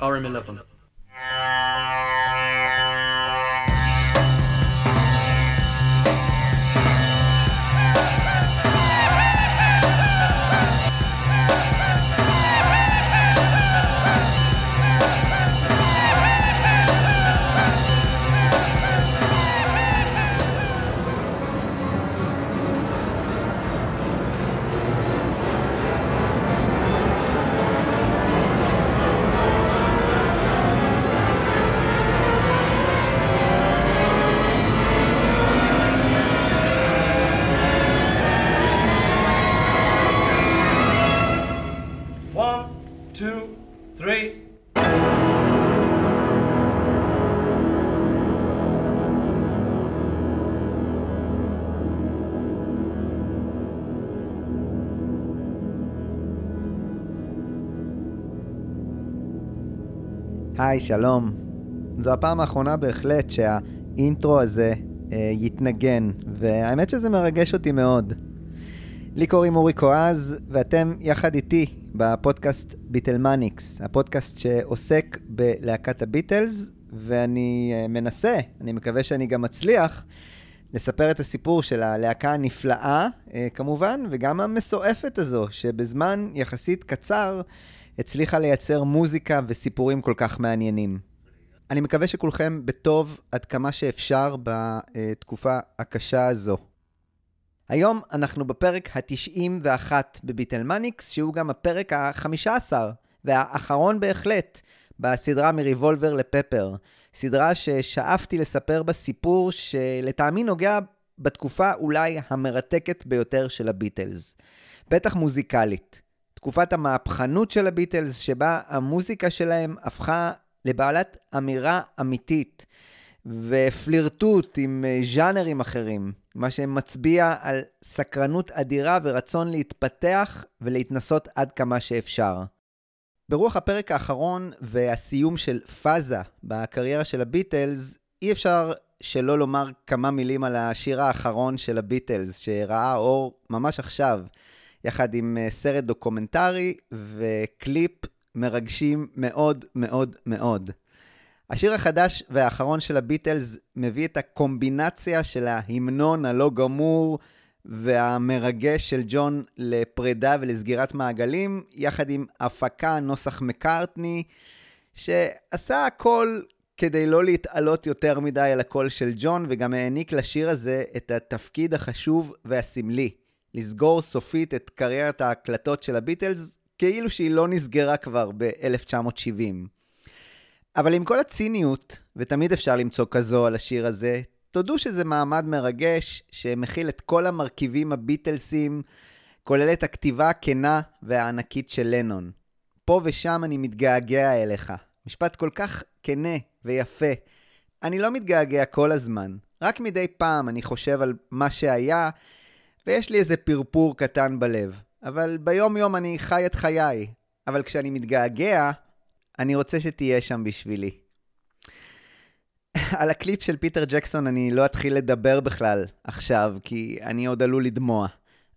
RM11. היי, שלום. זו הפעם האחרונה בהחלט שהאינטרו הזה אה, יתנגן, והאמת שזה מרגש אותי מאוד. לי קוראים אורי קואז, ואתם יחד איתי בפודקאסט ביטלמניקס, הפודקאסט שעוסק בלהקת הביטלס, ואני אה, מנסה, אני מקווה שאני גם מצליח, לספר את הסיפור של הלהקה הנפלאה, אה, כמובן, וגם המסועפת הזו, שבזמן יחסית קצר הצליחה לייצר מוזיקה וסיפורים כל כך מעניינים. אני מקווה שכולכם בטוב עד כמה שאפשר בתקופה הקשה הזו. היום אנחנו בפרק ה-91 בביטלמניקס, שהוא גם הפרק ה-15 והאחרון בהחלט בסדרה מריבולבר לפפר. סדרה ששאפתי לספר בה סיפור שלטעמי נוגע בתקופה אולי המרתקת ביותר של הביטלס. בטח מוזיקלית. תקופת המהפכנות של הביטלס, שבה המוזיקה שלהם הפכה לבעלת אמירה אמיתית ופלירטוט עם אה, ז'אנרים אחרים, מה שמצביע על סקרנות אדירה ורצון להתפתח ולהתנסות עד כמה שאפשר. ברוח הפרק האחרון והסיום של פאזה בקריירה של הביטלס, אי אפשר שלא לומר כמה מילים על השיר האחרון של הביטלס, שראה אור ממש עכשיו, יחד עם אה, סרט דוקומנטרי וקליפ מרגשים מאוד מאוד מאוד. השיר החדש והאחרון של הביטלס מביא את הקומבינציה של ההמנון הלא גמור והמרגש של ג'ון לפרידה ולסגירת מעגלים, יחד עם הפקה נוסח מקארטני, שעשה הכל כדי לא להתעלות יותר מדי על הקול של ג'ון, וגם העניק לשיר הזה את התפקיד החשוב והסמלי, לסגור סופית את קריירת ההקלטות של הביטלס, כאילו שהיא לא נסגרה כבר ב-1970. אבל עם כל הציניות, ותמיד אפשר למצוא כזו על השיר הזה, תודו שזה מעמד מרגש שמכיל את כל המרכיבים הביטלסים, כולל את הכתיבה הכנה והענקית של לנון. פה ושם אני מתגעגע אליך. משפט כל כך כנה ויפה. אני לא מתגעגע כל הזמן, רק מדי פעם אני חושב על מה שהיה, ויש לי איזה פרפור קטן בלב. אבל ביום-יום אני חי את חיי. אבל כשאני מתגעגע, אני רוצה שתהיה שם בשבילי. על הקליפ של פיטר ג'קסון אני לא אתחיל לדבר בכלל עכשיו, כי אני עוד עלול לדמוע.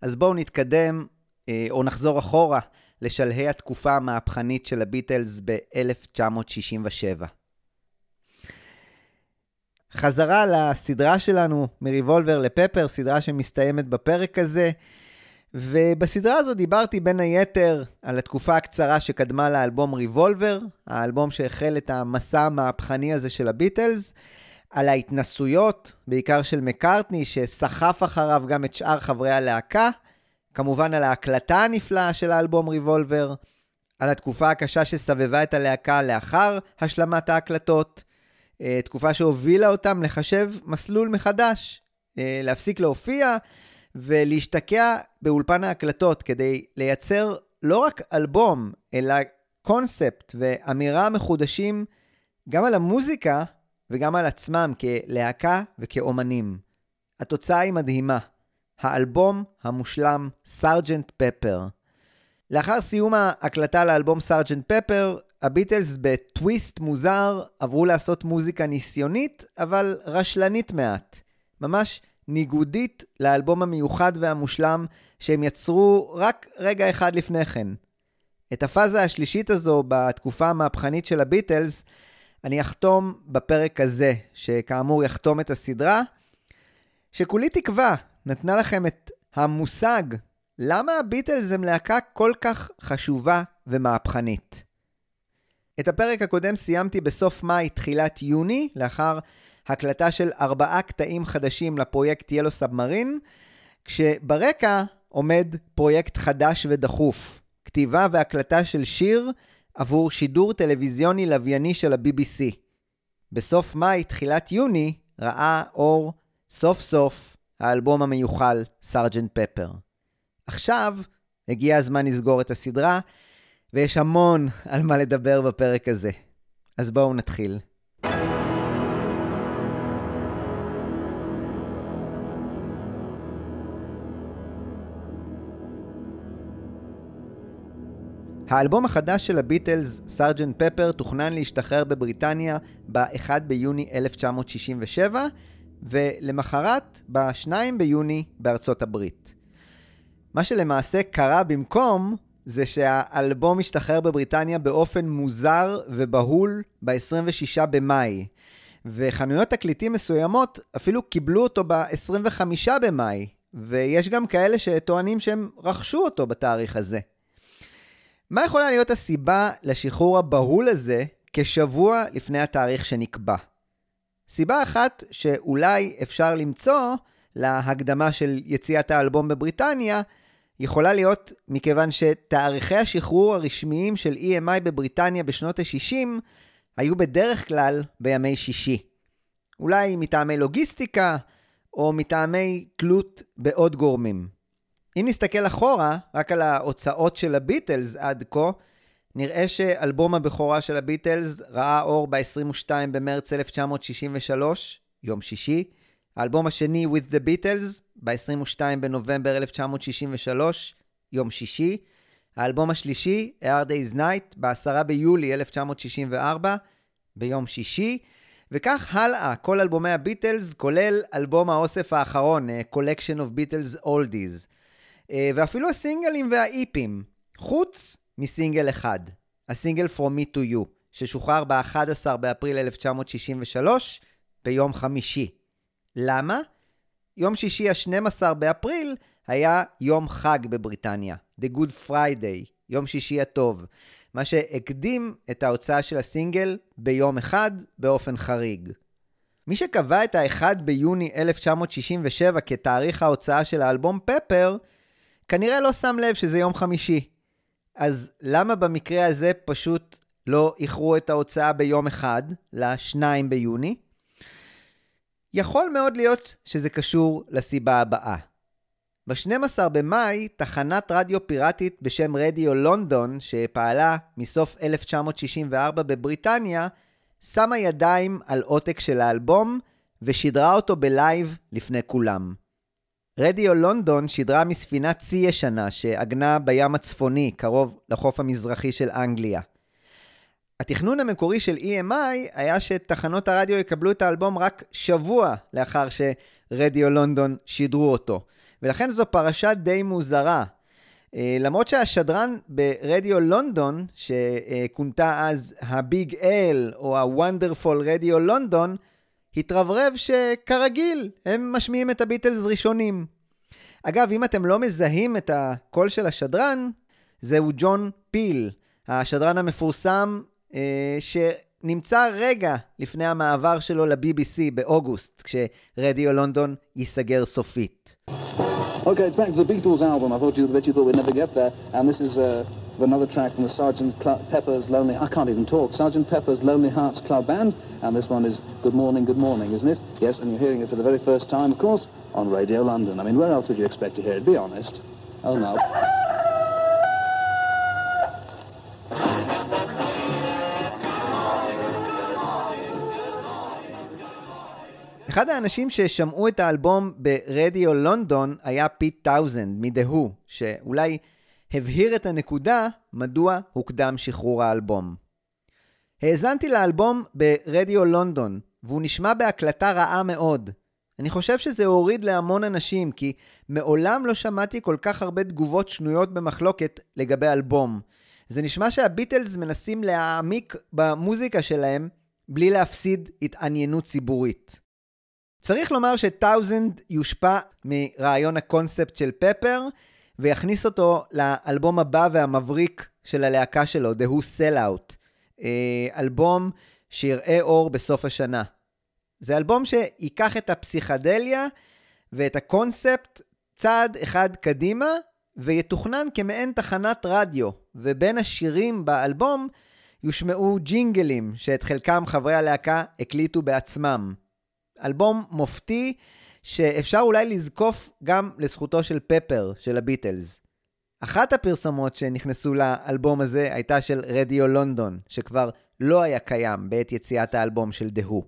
אז בואו נתקדם, אה, או נחזור אחורה, לשלהי התקופה המהפכנית של הביטלס ב-1967. חזרה לסדרה שלנו, מריבולבר לפפר, סדרה שמסתיימת בפרק הזה. ובסדרה הזו דיברתי בין היתר על התקופה הקצרה שקדמה לאלבום ריבולבר, האלבום שהחל את המסע המהפכני הזה של הביטלס, על ההתנסויות, בעיקר של מקארטני, שסחף אחריו גם את שאר חברי הלהקה, כמובן על ההקלטה הנפלאה של האלבום ריבולבר, על התקופה הקשה שסבבה את הלהקה לאחר השלמת ההקלטות, תקופה שהובילה אותם לחשב מסלול מחדש, אה, להפסיק להופיע, ולהשתקע באולפן ההקלטות כדי לייצר לא רק אלבום, אלא קונספט ואמירה מחודשים גם על המוזיקה וגם על עצמם כלהקה וכאומנים. התוצאה היא מדהימה. האלבום המושלם סארג'נט פפר. לאחר סיום ההקלטה לאלבום סארג'נט פפר, הביטלס בטוויסט מוזר עברו לעשות מוזיקה ניסיונית, אבל רשלנית מעט. ממש ניגודית לאלבום המיוחד והמושלם שהם יצרו רק רגע אחד לפני כן. את הפאזה השלישית הזו בתקופה המהפכנית של הביטלס, אני אחתום בפרק הזה, שכאמור יחתום את הסדרה, שכולי תקווה נתנה לכם את המושג למה הביטלס הם להקה כל כך חשובה ומהפכנית. את הפרק הקודם סיימתי בסוף מאי, תחילת יוני, לאחר הקלטה של ארבעה קטעים חדשים לפרויקט ילו סאבמרין, כשברקע עומד פרויקט חדש ודחוף, כתיבה והקלטה של שיר עבור שידור טלוויזיוני לווייני של ה-BBC. בסוף מאי, תחילת יוני, ראה אור סוף סוף האלבום המיוחל, סארג'נט פפר. עכשיו הגיע הזמן לסגור את הסדרה, ויש המון על מה לדבר בפרק הזה. אז בואו נתחיל. האלבום החדש של הביטלס, סארג'נט פפר, תוכנן להשתחרר בבריטניה ב-1 ביוני 1967, ולמחרת, ב-2 ביוני, בארצות הברית. מה שלמעשה קרה במקום, זה שהאלבום השתחרר בבריטניה באופן מוזר ובהול ב-26 במאי. וחנויות תקליטים מסוימות אפילו קיבלו אותו ב-25 במאי, ויש גם כאלה שטוענים שהם רכשו אותו בתאריך הזה. מה יכולה להיות הסיבה לשחרור הבהול הזה כשבוע לפני התאריך שנקבע? סיבה אחת שאולי אפשר למצוא להקדמה של יציאת האלבום בבריטניה, יכולה להיות מכיוון שתאריכי השחרור הרשמיים של EMI בבריטניה בשנות ה-60 היו בדרך כלל בימי שישי. אולי מטעמי לוגיסטיקה, או מטעמי תלות בעוד גורמים. אם נסתכל אחורה, רק על ההוצאות של הביטלס עד כה, נראה שאלבום הבכורה של הביטלס ראה אור ב-22 במרץ 1963, יום שישי. האלבום השני, With the Beatles, ב-22 בנובמבר 1963, יום שישי. האלבום השלישי, A Hard Day's Night, ב-10 ביולי 1964, ביום שישי. וכך הלאה, כל אלבומי הביטלס, כולל אלבום האוסף האחרון, Collection of Beatles Oldies. אה, ואפילו הסינגלים והאיפים, חוץ מסינגל אחד, הסינגל From Me to You, ששוחרר ב-11 באפריל 1963, ביום חמישי. למה? יום שישי ה-12 באפריל היה יום חג בבריטניה, The Good Friday, יום שישי הטוב, מה שהקדים את ההוצאה של הסינגל ביום אחד באופן חריג. מי שקבע את ה-1 ביוני 1967 כתאריך ההוצאה של האלבום פפר, כנראה לא שם לב שזה יום חמישי. אז למה במקרה הזה פשוט לא איחרו את ההוצאה ביום אחד, ל-2 ביוני? יכול מאוד להיות שזה קשור לסיבה הבאה. ב-12 במאי, תחנת רדיו פיראטית בשם רדיו לונדון, שפעלה מסוף 1964 בבריטניה, שמה ידיים על עותק של האלבום ושידרה אותו בלייב לפני כולם. רדיו לונדון שידרה מספינת צי ישנה שעגנה בים הצפוני, קרוב לחוף המזרחי של אנגליה. התכנון המקורי של EMI היה שתחנות הרדיו יקבלו את האלבום רק שבוע לאחר שרדיו לונדון שידרו אותו. ולכן זו פרשה די מוזרה. אה, למרות שהשדרן ברדיו לונדון, שכונתה אז ה Big L או ה Wonderful Radio London, התרברב שכרגיל, הם משמיעים את הביטלס ראשונים. אגב, אם אתם לא מזהים את הקול של השדרן, זהו ג'ון פיל, השדרן המפורסם שנמצא רגע לפני המעבר שלו ל-BBC באוגוסט, כשרדיו לונדון ייסגר סופית. Okay, it's back to the Beatles album. I thought you, bet you thought we'd never get there. And this is uh, another track from the Sergeant Cl- Pepper's Lonely... I can't even talk. Sergeant Pepper's Lonely Hearts Club Band. And this one is Good Morning, Good Morning, isn't it? Yes, and you're hearing it for the very first time, of course, on Radio London. I mean, where else would you expect to hear it? Be honest. Oh, no. אחד האנשים ששמעו את האלבום ברדיו לונדון היה פיט טאוזנד מ"דה-הו", שאולי הבהיר את הנקודה מדוע הוקדם שחרור האלבום. האזנתי לאלבום ברדיו לונדון, והוא נשמע בהקלטה רעה מאוד. אני חושב שזה הוריד להמון אנשים, כי מעולם לא שמעתי כל כך הרבה תגובות שנויות במחלוקת לגבי אלבום. זה נשמע שהביטלס מנסים להעמיק במוזיקה שלהם בלי להפסיד התעניינות ציבורית. צריך לומר שטאוזנד יושפע מרעיון הקונספט של פפר, ויכניס אותו לאלבום הבא והמבריק של הלהקה שלו, The Who Sell Out. אה, אלבום שיראה אור בסוף השנה. זה אלבום שייקח את הפסיכדליה ואת הקונספט צעד אחד קדימה, ויתוכנן כמעין תחנת רדיו, ובין השירים באלבום יושמעו ג'ינגלים, שאת חלקם חברי הלהקה הקליטו בעצמם. אלבום מופתי, שאפשר אולי לזקוף גם לזכותו של פפר, של הביטלס. אחת הפרסומות שנכנסו לאלבום הזה הייתה של רדיו לונדון, שכבר לא היה קיים בעת יציאת האלבום של Who.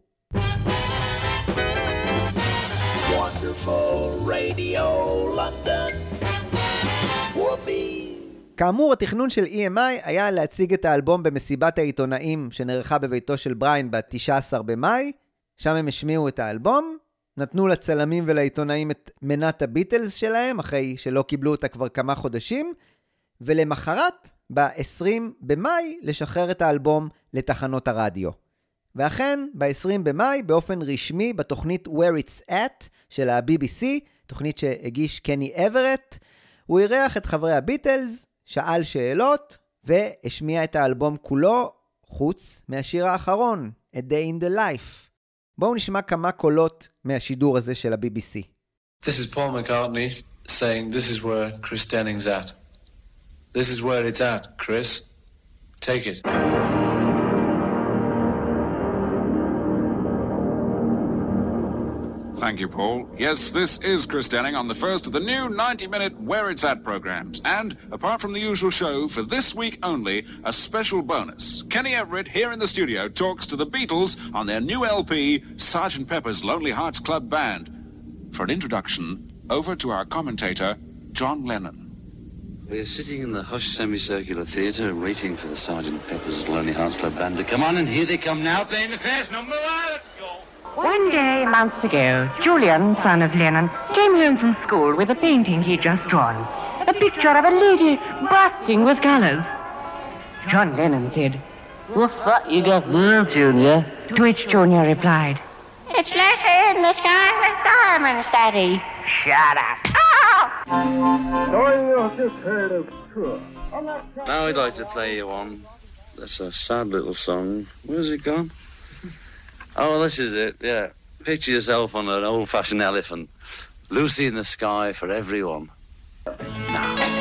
כאמור, התכנון של EMI היה להציג את האלבום במסיבת העיתונאים שנערכה בביתו של בריין ב-19 במאי, שם הם השמיעו את האלבום, נתנו לצלמים ולעיתונאים את מנת הביטלס שלהם, אחרי שלא קיבלו אותה כבר כמה חודשים, ולמחרת, ב-20 במאי, לשחרר את האלבום לתחנות הרדיו. ואכן, ב-20 במאי, באופן רשמי, בתוכנית Where It's At של ה-BBC, תוכנית שהגיש קני אברט, הוא אירח את חברי הביטלס, שאל שאלות, והשמיע את האלבום כולו, חוץ מהשיר האחרון, A Day in the Life. בואו נשמע כמה קולות מהשידור הזה של ה-BBC. This is Paul McCartney saying this is where Chris Denning's at. This is where it's at, Chris. Take it. Thank you, Paul. Yes, this is Chris Denning on the first of the new 90 minute Where It's At programs. And, apart from the usual show, for this week only, a special bonus. Kenny Everett, here in the studio, talks to the Beatles on their new LP, Sgt. Pepper's Lonely Hearts Club Band. For an introduction, over to our commentator, John Lennon. We're sitting in the hushed semicircular theatre waiting for the Sgt. Pepper's Lonely Hearts Club Band to come on, and here they come now, playing the first number. Let's go! One day, months ago, Julian, son of Lennon, came home from school with a painting he'd just drawn. A picture of a lady bursting with colours. John Lennon said, What's that you got there, Junior? To which Junior replied, It's letter in the sky with diamonds, Daddy. Shut up. Oh! Now I'd like to play you one. That's a sad little song. Where's it gone? Oh, this is it, yeah. Picture yourself on an old fashioned elephant. Lucy in the sky for everyone. Now.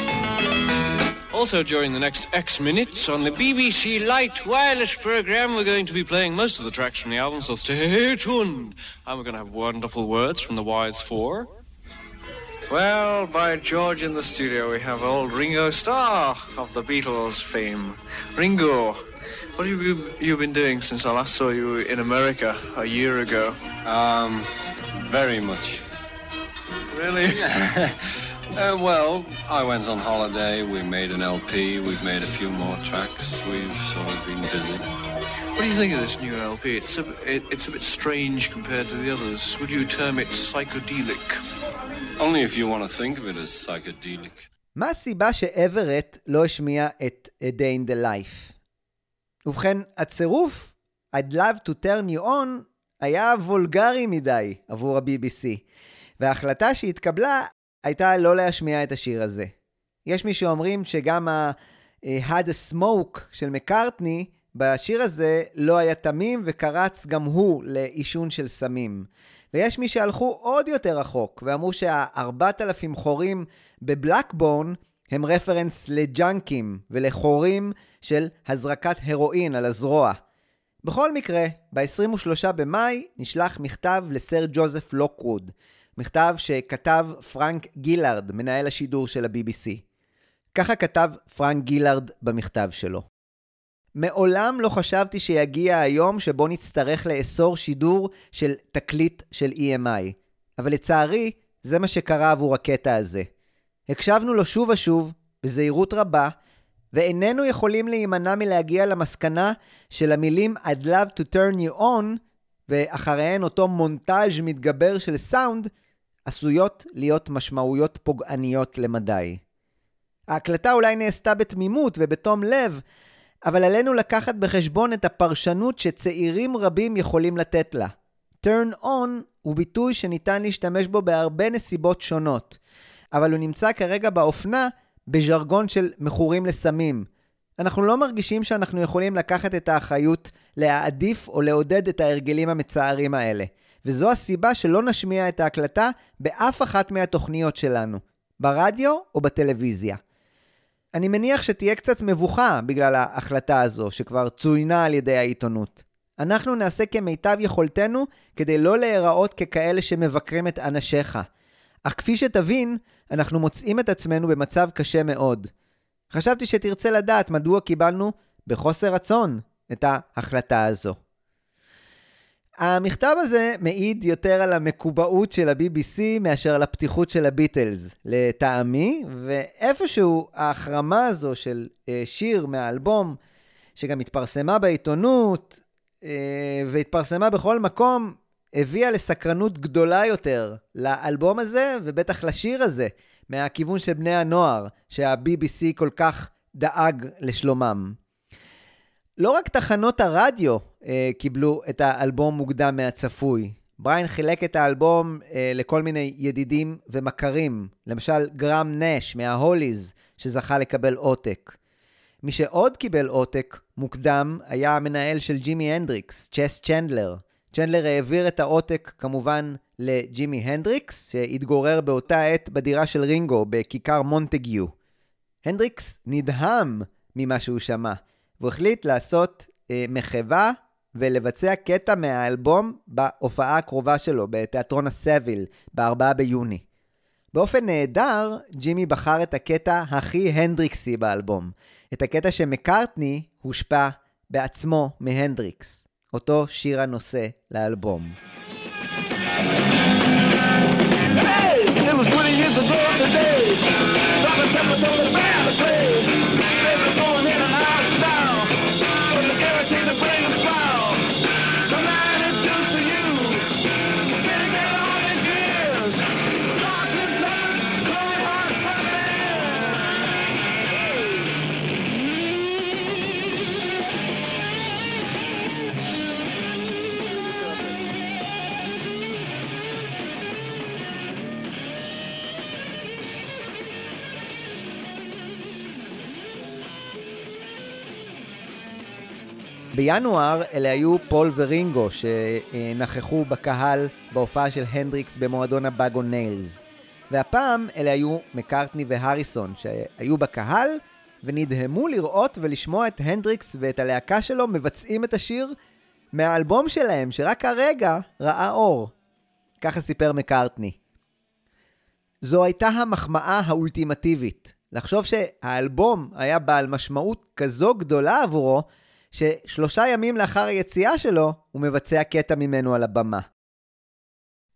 Also, during the next X minutes on the BBC Light Wireless programme, we're going to be playing most of the tracks from the album, so stay tuned. And we're going to have wonderful words from the Wise Four. Well, by George in the studio, we have old Ringo Starr of the Beatles fame. Ringo, what have you, you been doing since I last saw you in America a year ago? Um, very much. Really? Uh, well, I went on holiday. We made an LP. We've made a few more tracks. We've sort of been busy. What do you think of this new LP? It's a, it, it's a bit strange compared to the others. Would you term it psychedelic? Only if you want to think of it as psychedelic. מה הסיבה שאברט לא השמיע את A Day in the Life? ובכן, הצירוף I'd love to turn you on היה וולגרי מדי עבור ה-BBC, וההחלטה שהתקבלה הייתה לא להשמיע את השיר הזה. יש מי שאומרים שגם ה-Had a Smoke של מקארטני בשיר הזה לא היה תמים וקרץ גם הוא לעישון של סמים. ויש מי שהלכו עוד יותר רחוק ואמרו שה-4,000 חורים בבלקבורן הם רפרנס לג'אנקים ולחורים של הזרקת הרואין על הזרוע. בכל מקרה, ב-23 במאי נשלח מכתב לסר ג'וזף לוקווד, מכתב שכתב פרנק גילארד, מנהל השידור של ה-BBC. ככה כתב פרנק גילארד במכתב שלו. מעולם לא חשבתי שיגיע היום שבו נצטרך לאסור שידור של תקליט של EMI, אבל לצערי, זה מה שקרה עבור הקטע הזה. הקשבנו לו שוב ושוב, בזהירות רבה, ואיננו יכולים להימנע מלהגיע למסקנה של המילים I'd love to turn you on, ואחריהן אותו מונטאז' מתגבר של סאונד, עשויות להיות משמעויות פוגעניות למדי. ההקלטה אולי נעשתה בתמימות ובתום לב, אבל עלינו לקחת בחשבון את הפרשנות שצעירים רבים יכולים לתת לה. turn on הוא ביטוי שניתן להשתמש בו בהרבה נסיבות שונות, אבל הוא נמצא כרגע באופנה בז'רגון של מכורים לסמים. אנחנו לא מרגישים שאנחנו יכולים לקחת את האחריות להעדיף או לעודד את ההרגלים המצערים האלה. וזו הסיבה שלא נשמיע את ההקלטה באף אחת מהתוכניות שלנו, ברדיו או בטלוויזיה. אני מניח שתהיה קצת מבוכה בגלל ההחלטה הזו, שכבר צוינה על ידי העיתונות. אנחנו נעשה כמיטב יכולתנו כדי לא להיראות ככאלה שמבקרים את אנשיך. אך כפי שתבין, אנחנו מוצאים את עצמנו במצב קשה מאוד. חשבתי שתרצה לדעת מדוע קיבלנו בחוסר רצון את ההחלטה הזו. המכתב הזה מעיד יותר על המקובעות של ה-BBC מאשר על הפתיחות של הביטלס, לטעמי, ואיפשהו ההחרמה הזו של אה, שיר מהאלבום, שגם התפרסמה בעיתונות, אה, והתפרסמה בכל מקום, הביאה לסקרנות גדולה יותר לאלבום הזה, ובטח לשיר הזה, מהכיוון של בני הנוער, שה-BBC כל כך דאג לשלומם. לא רק תחנות הרדיו אה, קיבלו את האלבום מוקדם מהצפוי. בריין חילק את האלבום אה, לכל מיני ידידים ומכרים, למשל גרם נש מההוליז, שזכה לקבל עותק. מי שעוד קיבל עותק מוקדם היה המנהל של ג'ימי הנדריקס, צ'ס צ'נדלר. צ'נדלר העביר את העותק כמובן לג'ימי הנדריקס, שהתגורר באותה עת בדירה של רינגו בכיכר מונטגיו. הנדריקס נדהם ממה שהוא שמע, והוא החליט לעשות אה, מחווה ולבצע קטע מהאלבום בהופעה הקרובה שלו בתיאטרון הסביל ב-4 ביוני. באופן נהדר, ג'ימי בחר את הקטע הכי הנדריקסי באלבום, את הקטע שמקארטני הושפע בעצמו מהנדריקס, אותו שיר הנושא לאלבום. בינואר אלה היו פול ורינגו שנכחו בקהל בהופעה של הנדריקס במועדון ה Bag O'Nails. והפעם אלה היו מקארטני והריסון שהיו בקהל ונדהמו לראות ולשמוע את הנדריקס ואת הלהקה שלו מבצעים את השיר מהאלבום שלהם שרק הרגע ראה אור. ככה סיפר מקארטני. זו הייתה המחמאה האולטימטיבית. לחשוב שהאלבום היה בעל משמעות כזו גדולה עבורו, ששלושה ימים לאחר היציאה שלו, הוא מבצע קטע ממנו על הבמה.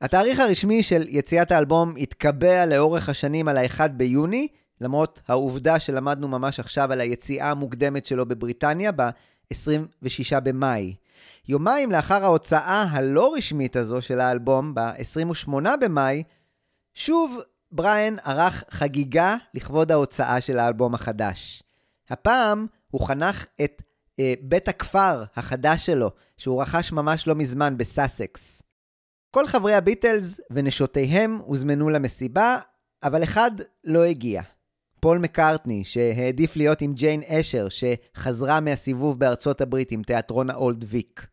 התאריך הרשמי של יציאת האלבום התקבע לאורך השנים על ה-1 ביוני, למרות העובדה שלמדנו ממש עכשיו על היציאה המוקדמת שלו בבריטניה ב-26 במאי. יומיים לאחר ההוצאה הלא רשמית הזו של האלבום, ב-28 במאי, שוב בריאן ערך חגיגה לכבוד ההוצאה של האלבום החדש. הפעם הוא חנך את בית הכפר החדש שלו, שהוא רכש ממש לא מזמן בסאסקס. כל חברי הביטלס ונשותיהם הוזמנו למסיבה, אבל אחד לא הגיע. פול מקארטני, שהעדיף להיות עם ג'יין אשר, שחזרה מהסיבוב בארצות הברית עם תיאטרון האולד ויק.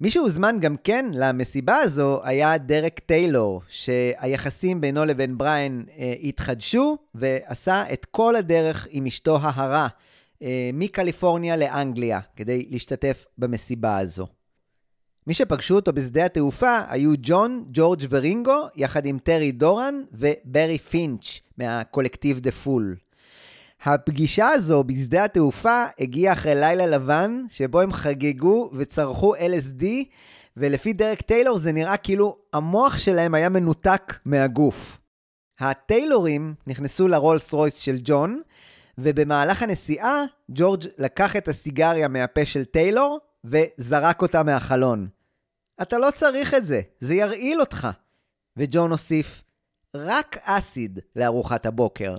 מי שהוזמן גם כן למסיבה הזו היה דרק טיילור, שהיחסים בינו לבין בריין אה, התחדשו, ועשה את כל הדרך עם אשתו ההרה, אה, מקליפורניה לאנגליה, כדי להשתתף במסיבה הזו. מי שפגשו אותו בשדה התעופה היו ג'ון, ג'ורג' ורינגו, יחד עם טרי דורן וברי פינץ' מהקולקטיב The Fool. הפגישה הזו בשדה התעופה הגיעה אחרי לילה לבן, שבו הם חגגו וצרכו LSD, ולפי דרק טיילור זה נראה כאילו המוח שלהם היה מנותק מהגוף. הטיילורים נכנסו לרולס רויס של ג'ון, ובמהלך הנסיעה, ג'ורג' לקח את הסיגריה מהפה של טיילור וזרק אותה מהחלון. אתה לא צריך את זה, זה ירעיל אותך. וג'ון הוסיף, רק אסיד לארוחת הבוקר.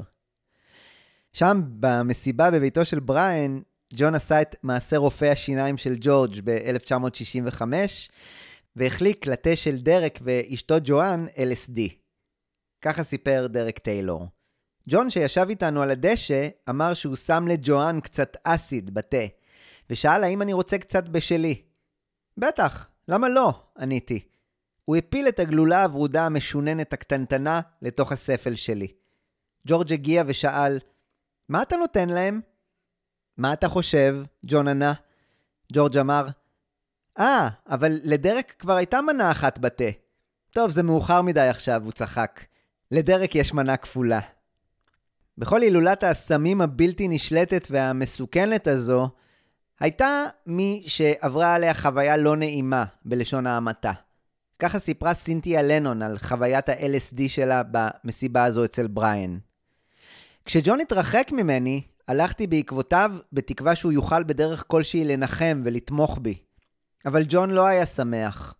שם, במסיבה בביתו של בריאן, ג'ון עשה את מעשה רופא השיניים של ג'ורג' ב-1965, והחליק לתה של דרק ואשתו ג'ואן LSD. ככה סיפר דרק טיילור. ג'ון, שישב איתנו על הדשא, אמר שהוא שם לג'ואן קצת אסיד בתה, ושאל האם אני רוצה קצת בשלי. בטח, למה לא? עניתי. הוא הפיל את הגלולה הוורודה המשוננת הקטנטנה לתוך הספל שלי. ג'ורג' הגיע ושאל, מה אתה נותן להם? מה אתה חושב? ג'ון ענה. ג'ורג' אמר, אה, ah, אבל לדרק כבר הייתה מנה אחת בתה. טוב, זה מאוחר מדי עכשיו, הוא צחק. לדרק יש מנה כפולה. בכל הילולת הסמים הבלתי נשלטת והמסוכנת הזו, הייתה מי שעברה עליה חוויה לא נעימה, בלשון ההמעטה. ככה סיפרה סינתיה לנון על חוויית ה-LSD שלה במסיבה הזו אצל בריאן. כשג'ון התרחק ממני, הלכתי בעקבותיו בתקווה שהוא יוכל בדרך כלשהי לנחם ולתמוך בי. אבל ג'ון לא היה שמח.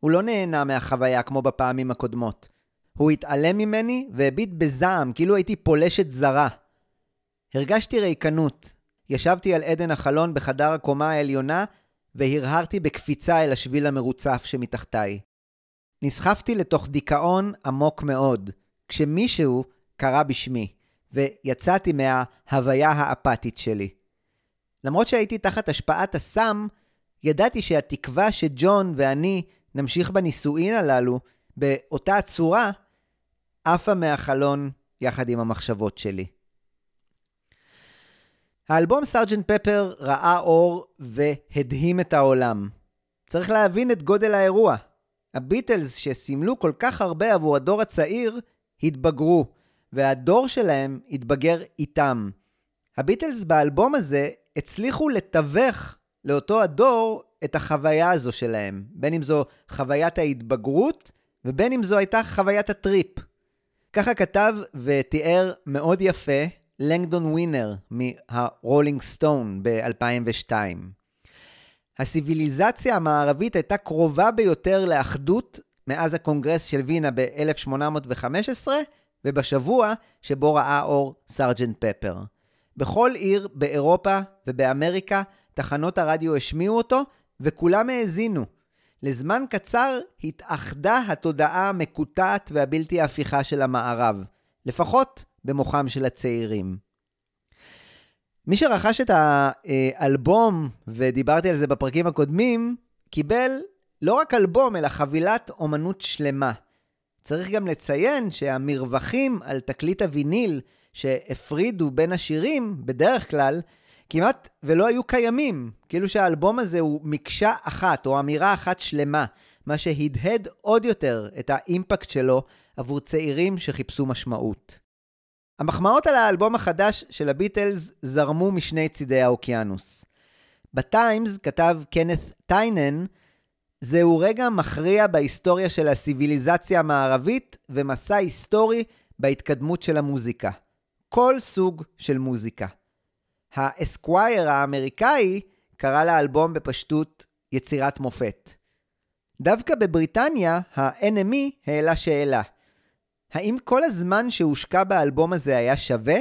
הוא לא נהנה מהחוויה כמו בפעמים הקודמות. הוא התעלם ממני והביט בזעם כאילו הייתי פולשת זרה. הרגשתי ריקנות. ישבתי על עדן החלון בחדר הקומה העליונה והרהרתי בקפיצה אל השביל המרוצף שמתחתיי. נסחפתי לתוך דיכאון עמוק מאוד, כשמישהו קרא בשמי, ויצאתי מההוויה האפתית שלי. למרות שהייתי תחת השפעת הסם, ידעתי שהתקווה שג'ון ואני נמשיך בנישואין הללו באותה צורה, עפה מהחלון יחד עם המחשבות שלי. האלבום סארג'נט פפר ראה אור והדהים את העולם. צריך להבין את גודל האירוע. הביטלס, שסימלו כל כך הרבה עבור הדור הצעיר, התבגרו, והדור שלהם התבגר איתם. הביטלס באלבום הזה הצליחו לתווך לאותו הדור את החוויה הזו שלהם, בין אם זו חוויית ההתבגרות ובין אם זו הייתה חוויית הטריפ. ככה כתב ותיאר מאוד יפה לנגדון ווינר מהרולינג סטון ב-2002. הסיביליזציה המערבית הייתה קרובה ביותר לאחדות מאז הקונגרס של וינה ב-1815 ובשבוע שבו ראה אור סארג'נט פפר. בכל עיר באירופה ובאמריקה תחנות הרדיו השמיעו אותו וכולם האזינו. לזמן קצר התאחדה התודעה המקוטעת והבלתי הפיכה של המערב, לפחות במוחם של הצעירים. מי שרכש את האלבום, ודיברתי על זה בפרקים הקודמים, קיבל לא רק אלבום, אלא חבילת אומנות שלמה. צריך גם לציין שהמרווחים על תקליט הוויניל שהפרידו בין השירים, בדרך כלל, כמעט ולא היו קיימים. כאילו שהאלבום הזה הוא מקשה אחת, או אמירה אחת שלמה, מה שהדהד עוד יותר את האימפקט שלו עבור צעירים שחיפשו משמעות. המחמאות על האלבום החדש של הביטלס זרמו משני צידי האוקיינוס. בטיימס כתב קנת טיינן, זהו רגע מכריע בהיסטוריה של הסיביליזציה המערבית ומסע היסטורי בהתקדמות של המוזיקה. כל סוג של מוזיקה. האסקווייר האמריקאי קרא לאלבום בפשטות יצירת מופת. דווקא בבריטניה, ה-NME העלה שאלה. האם כל הזמן שהושקע באלבום הזה היה שווה?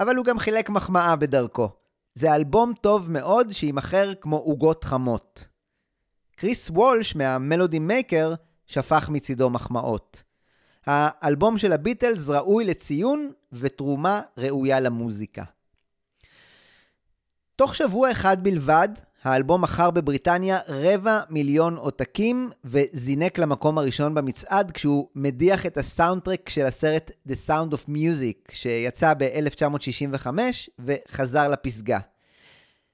אבל הוא גם חילק מחמאה בדרכו. זה אלבום טוב מאוד שיימכר כמו עוגות חמות. קריס וולש מהמלודי מייקר שפך מצידו מחמאות. האלבום של הביטלס ראוי לציון ותרומה ראויה למוזיקה. תוך שבוע אחד בלבד, האלבום מכר בבריטניה רבע מיליון עותקים וזינק למקום הראשון במצעד כשהוא מדיח את הסאונדטרק של הסרט The Sound of Music שיצא ב-1965 וחזר לפסגה.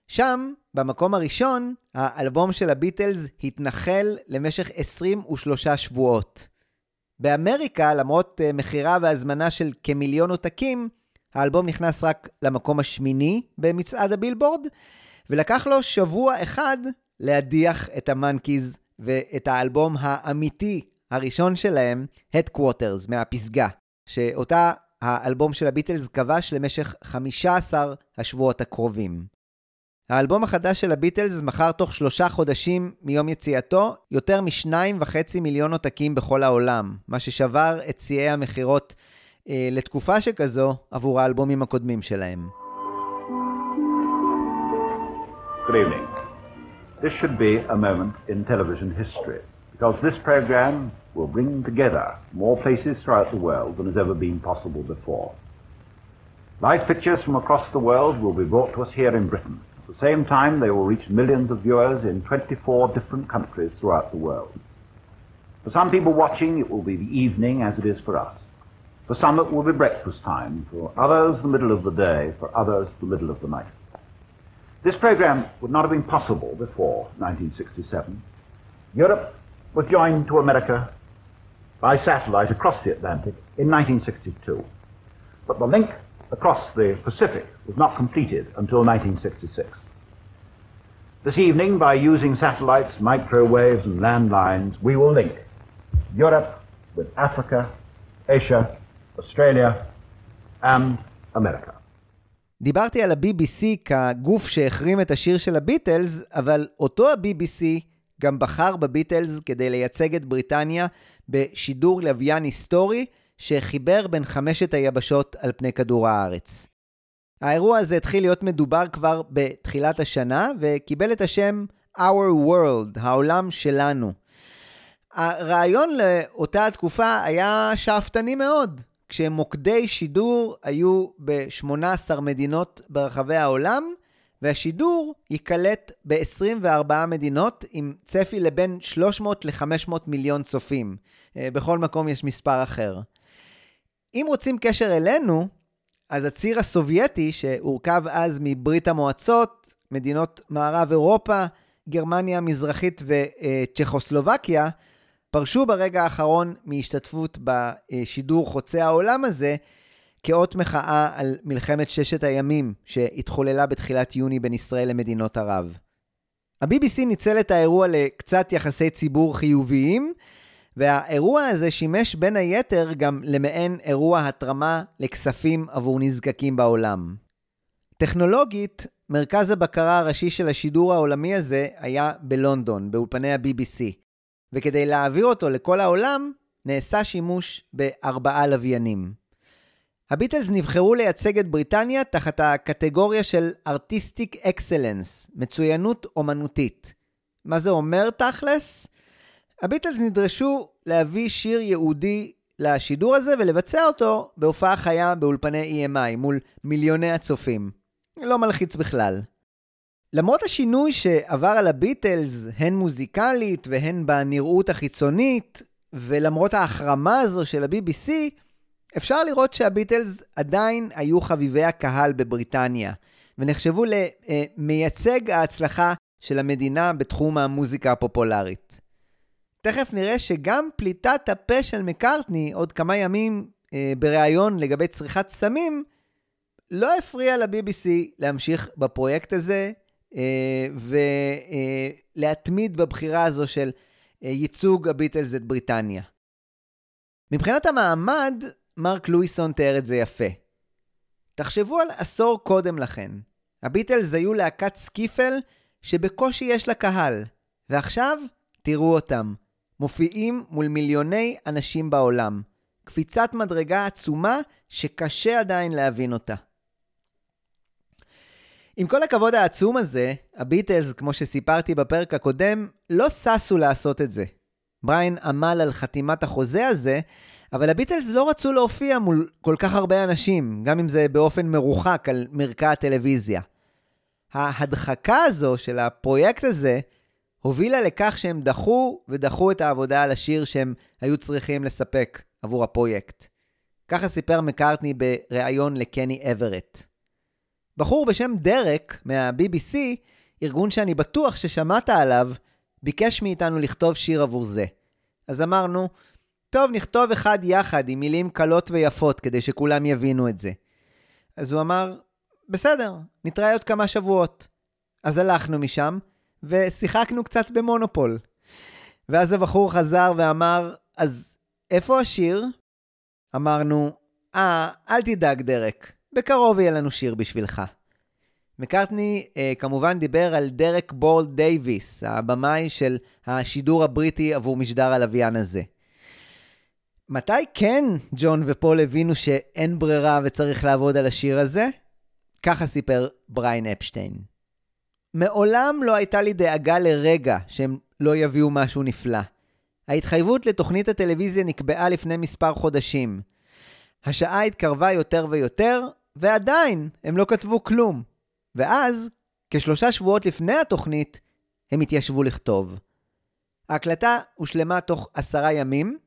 שם, במקום הראשון, האלבום של הביטלס התנחל למשך 23 שבועות. באמריקה, למרות אה, מכירה והזמנה של כמיליון עותקים, האלבום נכנס רק למקום השמיני במצעד הבילבורד, ולקח לו שבוע אחד להדיח את המאנקיז ואת האלבום האמיתי הראשון שלהם, Headquarters, מהפסגה, שאותה האלבום של הביטלס כבש למשך 15 השבועות הקרובים. האלבום החדש של הביטלס מכר תוך שלושה חודשים מיום יציאתו יותר משניים וחצי מיליון עותקים בכל העולם, מה ששבר את שיאי המכירות לתקופה שכזו עבור האלבומים הקודמים שלהם. Good evening. This should be a moment in television history because this program will bring together more places throughout the world than has ever been possible before. Live pictures from across the world will be brought to us here in Britain. At the same time, they will reach millions of viewers in 24 different countries throughout the world. For some people watching, it will be the evening as it is for us. For some, it will be breakfast time. For others, the middle of the day. For others, the middle of the night. This program would not have been possible before 1967. Europe was joined to America by satellite across the Atlantic in 1962. But the link across the Pacific was not completed until 1966. This evening, by using satellites, microwaves, and landlines, we will link Europe with Africa, Asia, Australia, and America. דיברתי על ה-BBC כגוף שהחרים את השיר של הביטלס, אבל אותו ה-BBC גם בחר בביטלס כדי לייצג את בריטניה בשידור לוויין היסטורי שחיבר בין חמשת היבשות על פני כדור הארץ. האירוע הזה התחיל להיות מדובר כבר בתחילת השנה וקיבל את השם Our World, העולם שלנו. הרעיון לאותה התקופה היה שאפתני מאוד. כשמוקדי שידור היו ב-18 מדינות ברחבי העולם, והשידור ייקלט ב-24 מדינות עם צפי לבין 300 ל-500 מיליון צופים. אה, בכל מקום יש מספר אחר. אם רוצים קשר אלינו, אז הציר הסובייטי, שהורכב אז מברית המועצות, מדינות מערב אירופה, גרמניה המזרחית וצ'כוסלובקיה, פרשו ברגע האחרון מהשתתפות בשידור חוצה העולם הזה, כאות מחאה על מלחמת ששת הימים שהתחוללה בתחילת יוני בין ישראל למדינות ערב. ה-BBC ניצל את האירוע לקצת יחסי ציבור חיוביים, והאירוע הזה שימש בין היתר גם למעין אירוע התרמה לכספים עבור נזקקים בעולם. טכנולוגית, מרכז הבקרה הראשי של השידור העולמי הזה היה בלונדון, באולפני ה-BBC. וכדי להעביר אותו לכל העולם, נעשה שימוש בארבעה לוויינים. הביטלס נבחרו לייצג את בריטניה תחת הקטגוריה של ארטיסטיק אקסלנס, מצוינות אומנותית. מה זה אומר תכלס? הביטלס נדרשו להביא שיר ייעודי לשידור הזה ולבצע אותו בהופעה חיה באולפני EMI מול מיליוני הצופים. לא מלחיץ בכלל. למרות השינוי שעבר על הביטלס, הן מוזיקלית והן בנראות החיצונית, ולמרות ההחרמה הזו של ה-BBC, אפשר לראות שהביטלס עדיין היו חביבי הקהל בבריטניה, ונחשבו למייצג ההצלחה של המדינה בתחום המוזיקה הפופולרית. תכף נראה שגם פליטת הפה של מקארטני עוד כמה ימים אה, בריאיון לגבי צריכת סמים, לא הפריע ל-BBC להמשיך בפרויקט הזה ולהתמיד בבחירה הזו של אה, ייצוג הביטלס את בריטניה. מבחינת המעמד, מרק לואיסון תיאר את זה יפה. תחשבו על עשור קודם לכן. הביטלס היו להקת סקיפל שבקושי יש לה קהל, ועכשיו תראו אותם, מופיעים מול מיליוני אנשים בעולם. קפיצת מדרגה עצומה שקשה עדיין להבין אותה. עם כל הכבוד העצום הזה, הביטלס, כמו שסיפרתי בפרק הקודם, לא ששו לעשות את זה. בריין עמל על חתימת החוזה הזה, אבל הביטלס לא רצו להופיע מול כל כך הרבה אנשים, גם אם זה באופן מרוחק על מרקע הטלוויזיה. ההדחקה הזו של הפרויקט הזה הובילה לכך שהם דחו ודחו את העבודה על השיר שהם היו צריכים לספק עבור הפרויקט. ככה סיפר מקארטני בריאיון לקני אברט. בחור בשם דרק מה-BBC, ארגון שאני בטוח ששמעת עליו, ביקש מאיתנו לכתוב שיר עבור זה. אז אמרנו, טוב, נכתוב אחד יחד עם מילים קלות ויפות כדי שכולם יבינו את זה. אז הוא אמר, בסדר, נתראה עוד כמה שבועות. אז הלכנו משם, ושיחקנו קצת במונופול. ואז הבחור חזר ואמר, אז איפה השיר? אמרנו, אה, אל תדאג, דרק, בקרוב יהיה לנו שיר בשבילך. מקארטני אה, כמובן דיבר על דרק בול דייוויס, הבמאי של השידור הבריטי עבור משדר הלוויין הזה. מתי כן ג'ון ופול הבינו שאין ברירה וצריך לעבוד על השיר הזה? ככה סיפר בריין אפשטיין. מעולם לא הייתה לי דאגה לרגע שהם לא יביאו משהו נפלא. ההתחייבות לתוכנית הטלוויזיה נקבעה לפני מספר חודשים. השעה התקרבה יותר ויותר, ועדיין הם לא כתבו כלום. ואז, כשלושה שבועות לפני התוכנית, הם התיישבו לכתוב. ההקלטה הושלמה תוך עשרה ימים,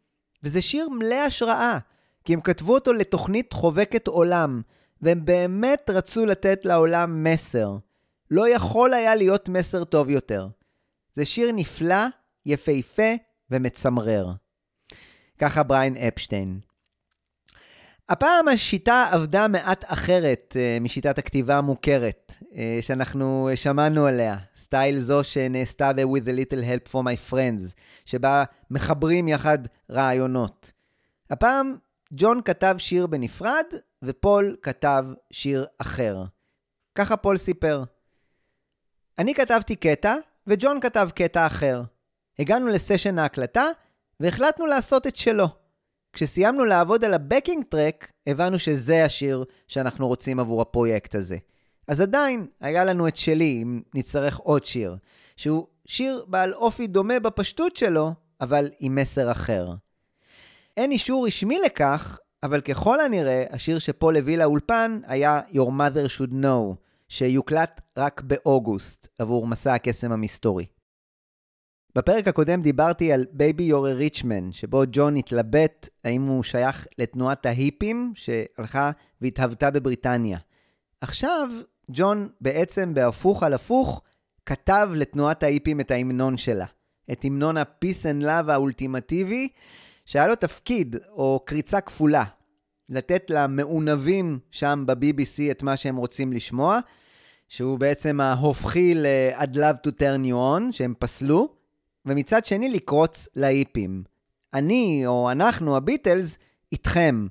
וזה שיר מלא השראה, כי הם כתבו אותו לתוכנית חובקת עולם, והם באמת רצו לתת לעולם מסר. לא יכול היה להיות מסר טוב יותר. זה שיר נפלא, יפהפה ומצמרר. ככה בריין אפשטיין. הפעם השיטה עבדה מעט אחרת uh, משיטת הכתיבה המוכרת, uh, שאנחנו שמענו עליה, סטייל זו שנעשתה ב-With a Little Help for My Friends, שבה מחברים יחד רעיונות. הפעם ג'ון כתב שיר בנפרד, ופול כתב שיר אחר. ככה פול סיפר. אני כתבתי קטע, וג'ון כתב קטע אחר. הגענו לסשן ההקלטה, והחלטנו לעשות את שלו. כשסיימנו לעבוד על ה backing track, הבנו שזה השיר שאנחנו רוצים עבור הפרויקט הזה. אז עדיין היה לנו את שלי, אם נצטרך עוד שיר, שהוא שיר בעל אופי דומה בפשטות שלו, אבל עם מסר אחר. אין אישור רשמי לכך, אבל ככל הנראה, השיר שפול הביא לאולפן היה Your Mother Should Know, שיוקלט רק באוגוסט עבור מסע הקסם המסתורי. בפרק הקודם דיברתי על Baby, You're a Rich Man, שבו ג'ון התלבט האם הוא שייך לתנועת ההיפים שהלכה והתהוותה בבריטניה. עכשיו, ג'ון בעצם בהפוך על הפוך, כתב לתנועת ההיפים את ההמנון שלה. את המנון ה-Peace and Love האולטימטיבי, שהיה לו תפקיד, או קריצה כפולה. לתת למעונבים שם ב-BBC את מה שהם רוצים לשמוע, שהוא בעצם ההופכי ל-I'd love to turn you on, שהם פסלו, ומצד שני לקרוץ להיפים. אני, או אנחנו, הביטלס, איתכם.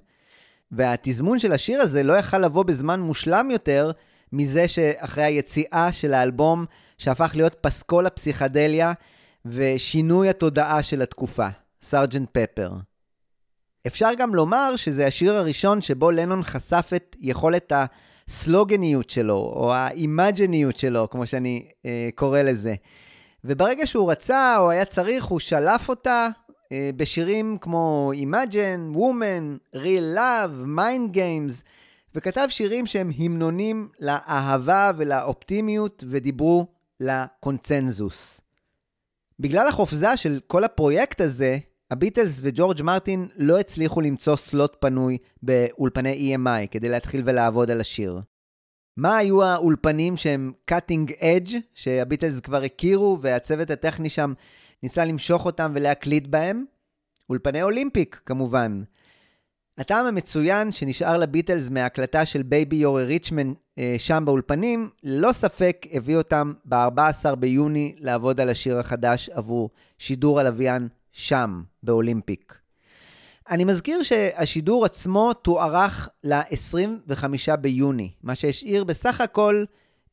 והתזמון של השיר הזה לא יכל לבוא בזמן מושלם יותר מזה שאחרי היציאה של האלבום, שהפך להיות פסקול הפסיכדליה ושינוי התודעה של התקופה, סארג'נט פפר. אפשר גם לומר שזה השיר הראשון שבו לנון חשף את יכולת הסלוגניות שלו, או האימג'ניות שלו, כמו שאני אה, קורא לזה. וברגע שהוא רצה או היה צריך, הוא שלף אותה אה, בשירים כמו Imagine, Woman, Real Love, Mind Games, וכתב שירים שהם המנונים לאהבה ולאופטימיות ודיברו לקונצנזוס. בגלל החופזה של כל הפרויקט הזה, הביטלס וג'ורג' מרטין לא הצליחו למצוא סלוט פנוי באולפני EMI כדי להתחיל ולעבוד על השיר. מה היו האולפנים שהם cutting edge, שהביטלס כבר הכירו והצוות הטכני שם ניסה למשוך אותם ולהקליט בהם? אולפני אולימפיק, כמובן. הטעם המצוין שנשאר לביטלס מההקלטה של Baby, You're a Rich Man שם באולפנים, ללא ספק הביא אותם ב-14 ביוני לעבוד על השיר החדש עבור שידור הלוויין שם, באולימפיק. אני מזכיר שהשידור עצמו תוארך ל-25 ביוני, מה שהשאיר בסך הכל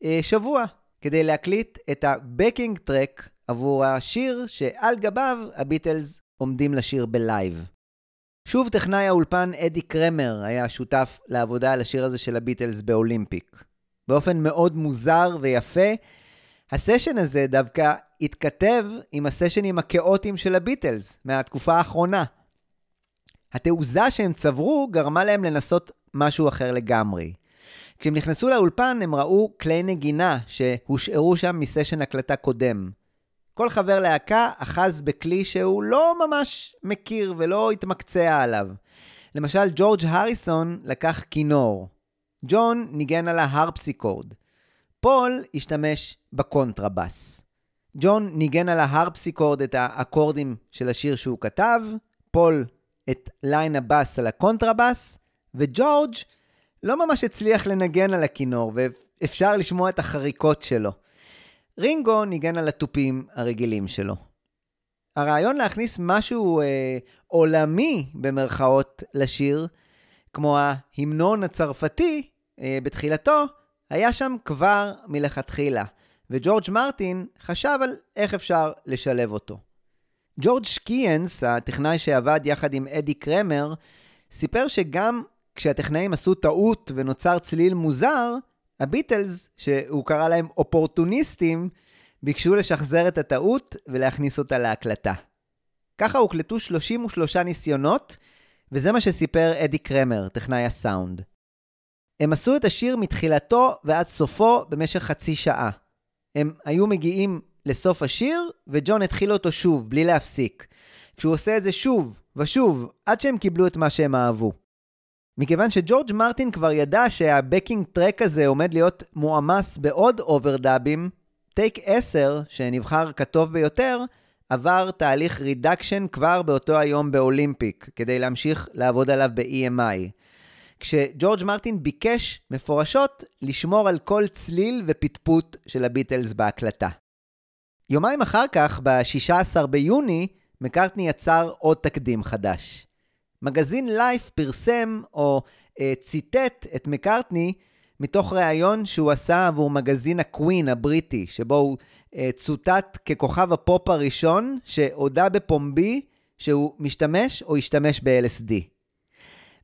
אה, שבוע כדי להקליט את ה backing track עבור השיר שעל גביו הביטלס עומדים לשיר בלייב. שוב טכנאי האולפן אדי קרמר היה שותף לעבודה על השיר הזה של הביטלס באולימפיק. באופן מאוד מוזר ויפה, הסשן הזה דווקא התכתב עם הסשנים הכאוטיים של הביטלס מהתקופה האחרונה. התעוזה שהם צברו גרמה להם לנסות משהו אחר לגמרי. כשהם נכנסו לאולפן הם ראו כלי נגינה שהושארו שם מסשן הקלטה קודם. כל חבר להקה אחז בכלי שהוא לא ממש מכיר ולא התמקצע עליו. למשל, ג'ורג' הריסון לקח כינור. ג'ון ניגן על ההרפסיקורד. פול השתמש בקונטרבס. ג'ון ניגן על ההרפסיקורד את האקורדים של השיר שהוא כתב, פול את ליין הבאס על הקונטרבס, וג'ורג' לא ממש הצליח לנגן על הכינור, ואפשר לשמוע את החריקות שלו. רינגו ניגן על התופים הרגילים שלו. הרעיון להכניס משהו אה, עולמי, במרכאות, לשיר, כמו ההמנון הצרפתי, אה, בתחילתו, היה שם כבר מלכתחילה, וג'ורג' מרטין חשב על איך אפשר לשלב אותו. ג'ורג' שקיאנס, הטכנאי שעבד יחד עם אדי קרמר, סיפר שגם כשהטכנאים עשו טעות ונוצר צליל מוזר, הביטלס, שהוא קרא להם אופורטוניסטים, ביקשו לשחזר את הטעות ולהכניס אותה להקלטה. ככה הוקלטו 33 ניסיונות, וזה מה שסיפר אדי קרמר, טכנאי הסאונד. הם עשו את השיר מתחילתו ועד סופו במשך חצי שעה. הם היו מגיעים לסוף השיר, וג'ון התחיל אותו שוב, בלי להפסיק. כשהוא עושה את זה שוב ושוב, עד שהם קיבלו את מה שהם אהבו. מכיוון שג'ורג' מרטין כבר ידע שה backing track הזה עומד להיות מועמס בעוד אוברדאבים, take 10, שנבחר כטוב ביותר, עבר תהליך reduction כבר באותו היום באולימפיק, כדי להמשיך לעבוד עליו ב-EMI. כשג'ורג' מרטין ביקש מפורשות לשמור על כל צליל ופטפוט של הביטלס בהקלטה. יומיים אחר כך, ב-16 ביוני, מקארטני יצר עוד תקדים חדש. מגזין לייף פרסם או אה, ציטט את מקארטני מתוך ראיון שהוא עשה עבור מגזין ה Queen הבריטי, שבו הוא אה, צוטט ככוכב הפופ הראשון שהודה בפומבי שהוא משתמש או השתמש ב-LSD.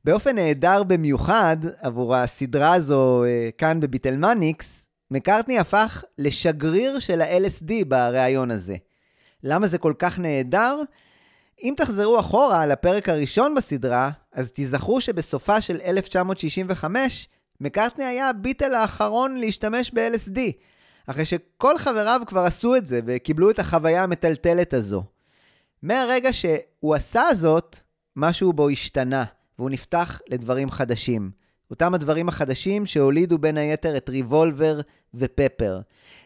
באופן נהדר במיוחד עבור הסדרה הזו אה, כאן בביטלמניקס, מקארטני הפך לשגריר של ה-LSD בריאיון הזה. למה זה כל כך נהדר? אם תחזרו אחורה לפרק הראשון בסדרה, אז תיזכרו שבסופה של 1965, מקארטני היה הביטל האחרון להשתמש ב-LSD, אחרי שכל חבריו כבר עשו את זה וקיבלו את החוויה המטלטלת הזו. מהרגע שהוא עשה זאת, משהו בו השתנה, והוא נפתח לדברים חדשים. אותם הדברים החדשים שהולידו בין היתר את ריבולבר ופפר.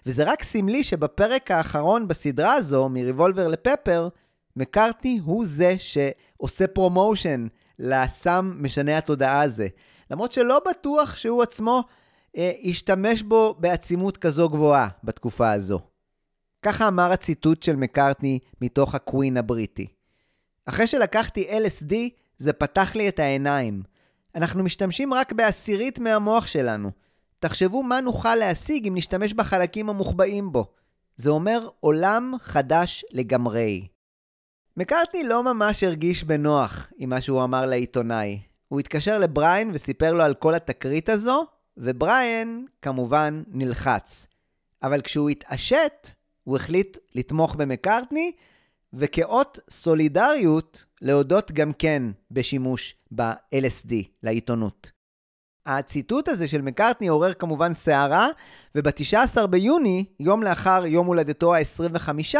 וזה רק סמלי שבפרק האחרון בסדרה הזו, מריבולבר לפפר, מקארטני הוא זה שעושה promotion לסם משנה התודעה הזה. למרות שלא בטוח שהוא עצמו אה, השתמש בו בעצימות כזו גבוהה בתקופה הזו. ככה אמר הציטוט של מקארטני מתוך ה Queen הבריטי. אחרי שלקחתי LSD, זה פתח לי את העיניים. אנחנו משתמשים רק בעשירית מהמוח שלנו. תחשבו מה נוכל להשיג אם נשתמש בחלקים המוחבאים בו. זה אומר עולם חדש לגמרי. מקארטני לא ממש הרגיש בנוח עם מה שהוא אמר לעיתונאי. הוא התקשר לבריין וסיפר לו על כל התקרית הזו, ובריין כמובן נלחץ. אבל כשהוא התעשת, הוא החליט לתמוך במקארטני, וכאות סולידריות, להודות גם כן בשימוש ב-LSD לעיתונות. הציטוט הזה של מקארטני עורר כמובן סערה, וב-19 ביוני, יום לאחר יום הולדתו ה-25,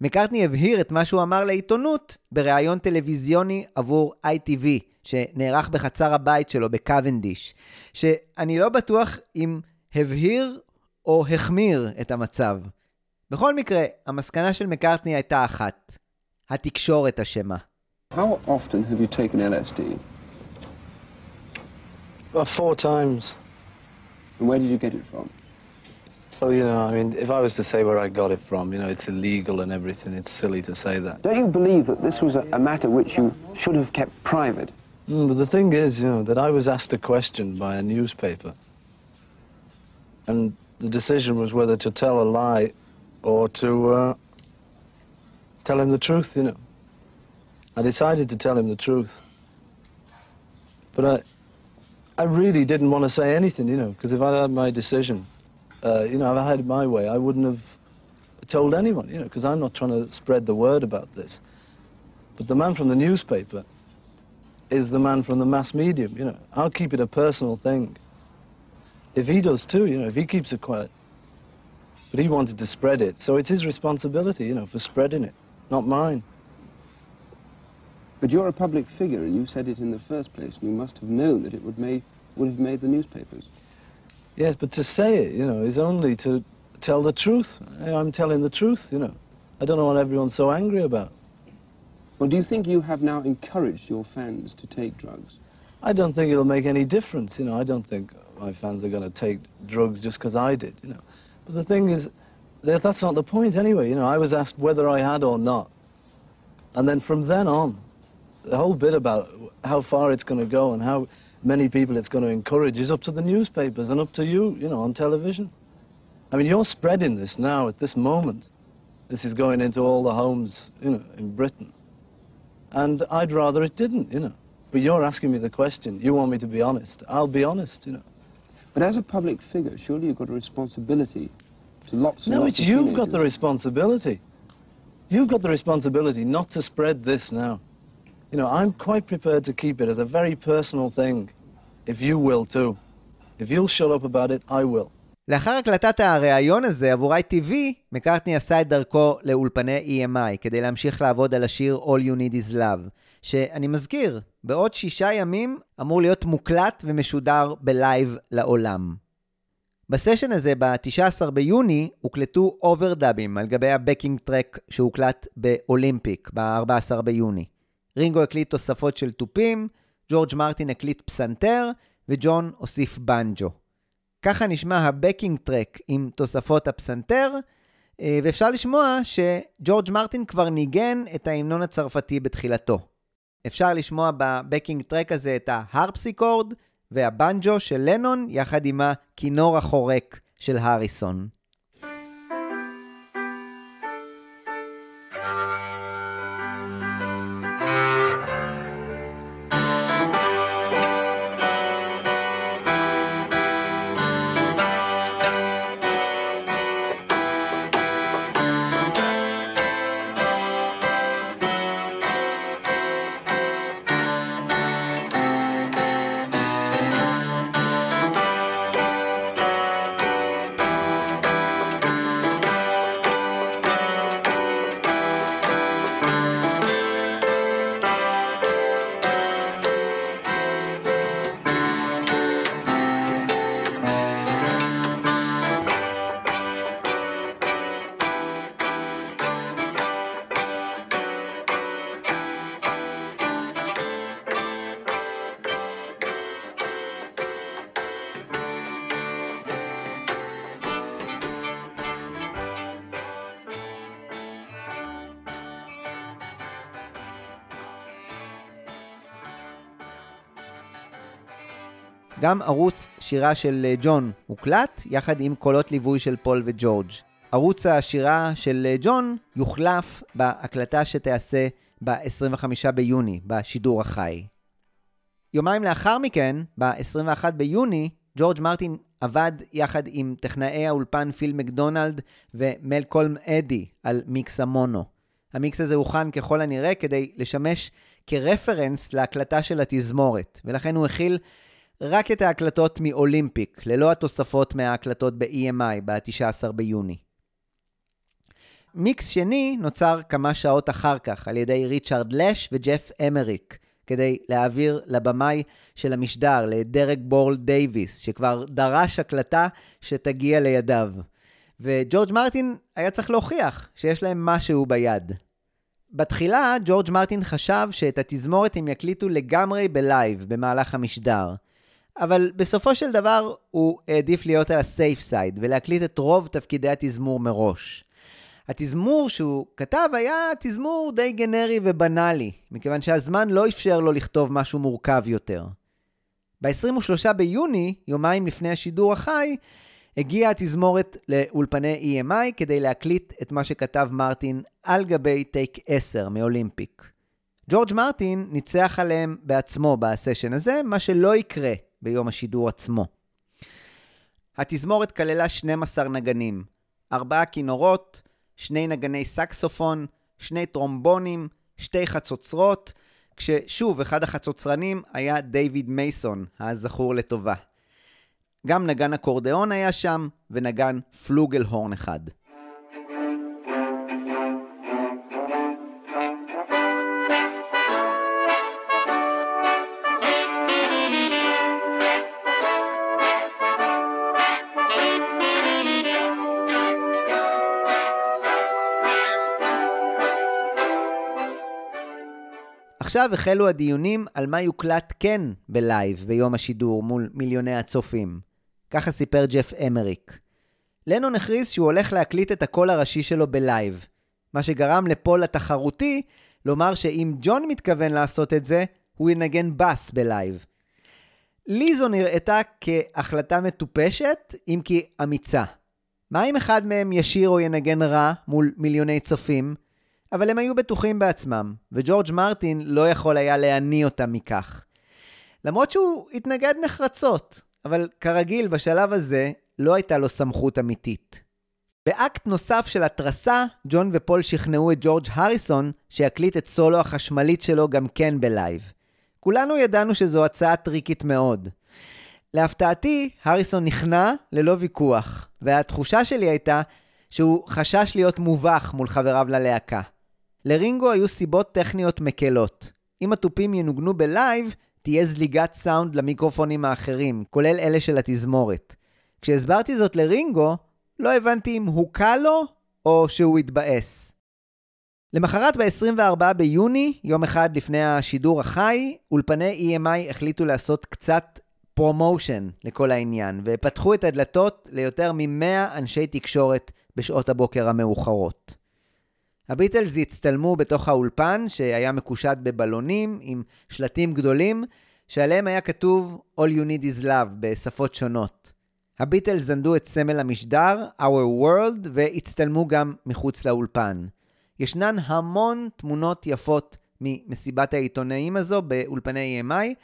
מקארטני הבהיר את מה שהוא אמר לעיתונות בריאיון טלוויזיוני עבור ITV, שנערך בחצר הבית שלו בקוונדיש, שאני לא בטוח אם הבהיר או החמיר את המצב. בכל מקרה, המסקנה של מקארטני הייתה אחת, התקשורת אשמה. How often have you taken LSD? About four times. And where did you get it from? Oh, you know, I mean, if I was to say where I got it from, you know, it's illegal and everything. It's silly to say that. Don't you believe that this was a, a matter which you should have kept private? Mm, but the thing is, you know, that I was asked a question by a newspaper. And the decision was whether to tell a lie or to uh, tell him the truth, you know. I decided to tell him the truth. But I, I really didn't want to say anything, you know, because if I had my decision, uh, you know, if I had my way, I wouldn't have told anyone, you know, because I'm not trying to spread the word about this. But the man from the newspaper is the man from the mass medium, you know. I'll keep it a personal thing. If he does too, you know, if he keeps it quiet. But he wanted to spread it, so it's his responsibility, you know, for spreading it, not mine. But you're a public figure, and you said it in the first place, and you must have known that it would, made, would have made the newspapers. Yes, but to say it, you know, is only to tell the truth. I'm telling the truth, you know. I don't know what everyone's so angry about. Well, do you think you have now encouraged your fans to take drugs? I don't think it'll make any difference, you know. I don't think my fans are going to take drugs just because I did, you know. But the thing is, that- that's not the point anyway, you know. I was asked whether I had or not. And then from then on, the whole bit about how far it's going to go and how many people it's going to encourage is up to the newspapers and up to you, you know, on television. I mean, you're spreading this now at this moment. This is going into all the homes, you know, in Britain. And I'd rather it didn't, you know. But you're asking me the question. You want me to be honest. I'll be honest, you know. But as a public figure, surely you've got a responsibility to lots and No, lots it's of you've got the teenagers. responsibility. You've got the responsibility not to spread this now. You know, I'm quite prepared to keep it as a very personal thing, if you will too. If you'll shut up about it, I will. לאחר הקלטת הריאיון הזה עבור ITV, מקארטני עשה את דרכו לאולפני EMI כדי להמשיך לעבוד על השיר All You Need Is Love, שאני מזכיר, בעוד שישה ימים אמור להיות מוקלט ומשודר בלייב לעולם. בסשן הזה, ב-19 ביוני, הוקלטו אוברדאבים על גבי ה backing track שהוקלט באולימפיק, ב-14 ביוני. רינגו הקליט תוספות של תופים, ג'ורג' מרטין הקליט פסנתר, וג'ון הוסיף בנג'ו. ככה נשמע הבקינג טרק עם תוספות הפסנתר, אה, ואפשר לשמוע שג'ורג' מרטין כבר ניגן את ההמנון הצרפתי בתחילתו. אפשר לשמוע בבקינג טרק הזה את ההרפסיקורד והבנג'ו של לנון, יחד עם הכינור החורק של הריסון. גם ערוץ שירה של אה, ג'ון הוקלט, יחד עם קולות ליווי של פול וג'ורג'. ערוץ השירה של אה, ג'ון יוחלף בהקלטה שתיעשה ב-25 ביוני, בשידור החי. יומיים לאחר מכן, ב-21 ביוני, ג'ורג' מרטין עבד יחד עם טכנאי האולפן פיל מקדונלד ומלקולם אדי על מיקס המונו. המיקס הזה הוכן ככל הנראה כדי לשמש כרפרנס להקלטה של התזמורת, ולכן הוא הכיל רק את ההקלטות מאולימפיק, ללא התוספות מההקלטות ב-EMI ב-19 ביוני. מיקס שני נוצר כמה שעות אחר כך על ידי ריצ'רד לש וג'ף אמריק, כדי להעביר לבמאי של המשדר, לדרק בורל דייוויס, שכבר דרש הקלטה שתגיע לידיו. וג'ורג' מרטין היה צריך להוכיח שיש להם משהו ביד. בתחילה, ג'ורג' מרטין חשב שאת התזמורת הם יקליטו לגמרי בלייב במהלך המשדר. אבל בסופו של דבר הוא העדיף להיות על ה safe side ולהקליט את רוב תפקידי התזמור מראש. התזמור שהוא כתב היה תזמור די גנרי ובנאלי, מכיוון שהזמן לא אפשר לו לכתוב משהו מורכב יותר. ב-23 ביוני, יומיים לפני השידור החי, הגיעה התזמורת לאולפני EMI כדי להקליט את מה שכתב מרטין על גבי take 10 מאולימפיק. ג'ורג' מרטין ניצח עליהם בעצמו בסשן הזה, מה שלא יקרה ביום השידור עצמו. התזמורת כללה 12 נגנים, ארבעה כינורות, שני נגני סקסופון, שני טרומבונים, שתי חצוצרות, כששוב, אחד החצוצרנים היה דיוויד מייסון, הזכור לטובה. גם נגן אקורדיאון היה שם, ונגן פלוגל הורן אחד. עכשיו החלו הדיונים על מה יוקלט כן בלייב ביום השידור מול מיליוני הצופים. ככה סיפר ג'ף אמריק. לנון הכריז שהוא הולך להקליט את הקול הראשי שלו בלייב, מה שגרם לפול התחרותי לומר שאם ג'ון מתכוון לעשות את זה, הוא ינגן בס בלייב. לי זו נראתה כהחלטה מטופשת, אם כי אמיצה. מה אם אחד מהם ישיר או ינגן רע מול מיליוני צופים? אבל הם היו בטוחים בעצמם, וג'ורג' מרטין לא יכול היה להניא אותם מכך. למרות שהוא התנגד נחרצות, אבל כרגיל, בשלב הזה לא הייתה לו סמכות אמיתית. באקט נוסף של התרסה, ג'ון ופול שכנעו את ג'ורג' הריסון שיקליט את סולו החשמלית שלו גם כן בלייב. כולנו ידענו שזו הצעה טריקית מאוד. להפתעתי, הריסון נכנע ללא ויכוח, והתחושה שלי הייתה שהוא חשש להיות מובך מול חבריו ללהקה. לרינגו היו סיבות טכניות מקלות. אם התופים ינוגנו בלייב, תהיה זליגת סאונד למיקרופונים האחרים, כולל אלה של התזמורת. כשהסברתי זאת לרינגו, לא הבנתי אם הוקל לו או שהוא התבאס. למחרת ב-24 ביוני, יום אחד לפני השידור החי, אולפני EMI החליטו לעשות קצת promotion לכל העניין, ופתחו את הדלתות ליותר מ-100 אנשי תקשורת בשעות הבוקר המאוחרות. הביטלס הצטלמו בתוך האולפן, שהיה מקושט בבלונים עם שלטים גדולים, שעליהם היה כתוב All You Need Is Love בשפות שונות. הביטלס זנדו את סמל המשדר, Our World, והצטלמו גם מחוץ לאולפן. ישנן המון תמונות יפות ממסיבת העיתונאים הזו באולפני EMI,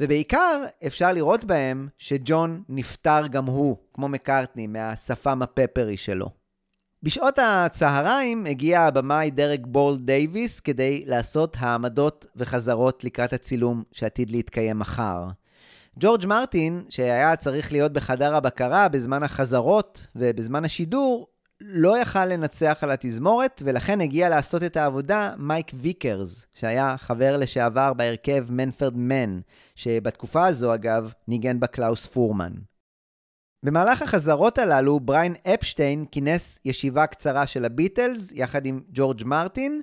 ובעיקר אפשר לראות בהם שג'ון נפטר גם הוא, כמו מקארטני, מהשפם הפפרי שלו. בשעות הצהריים הגיע הבמאי דרק בורל דייוויס כדי לעשות העמדות וחזרות לקראת הצילום שעתיד להתקיים מחר. ג'ורג' מרטין, שהיה צריך להיות בחדר הבקרה בזמן החזרות ובזמן השידור, לא יכל לנצח על התזמורת, ולכן הגיע לעשות את העבודה מייק ויקרס, שהיה חבר לשעבר בהרכב מנפרד מן, שבתקופה הזו, אגב, ניגן בה קלאוס פורמן. במהלך החזרות הללו, בריין אפשטיין כינס ישיבה קצרה של הביטלס, יחד עם ג'ורג' מרטין,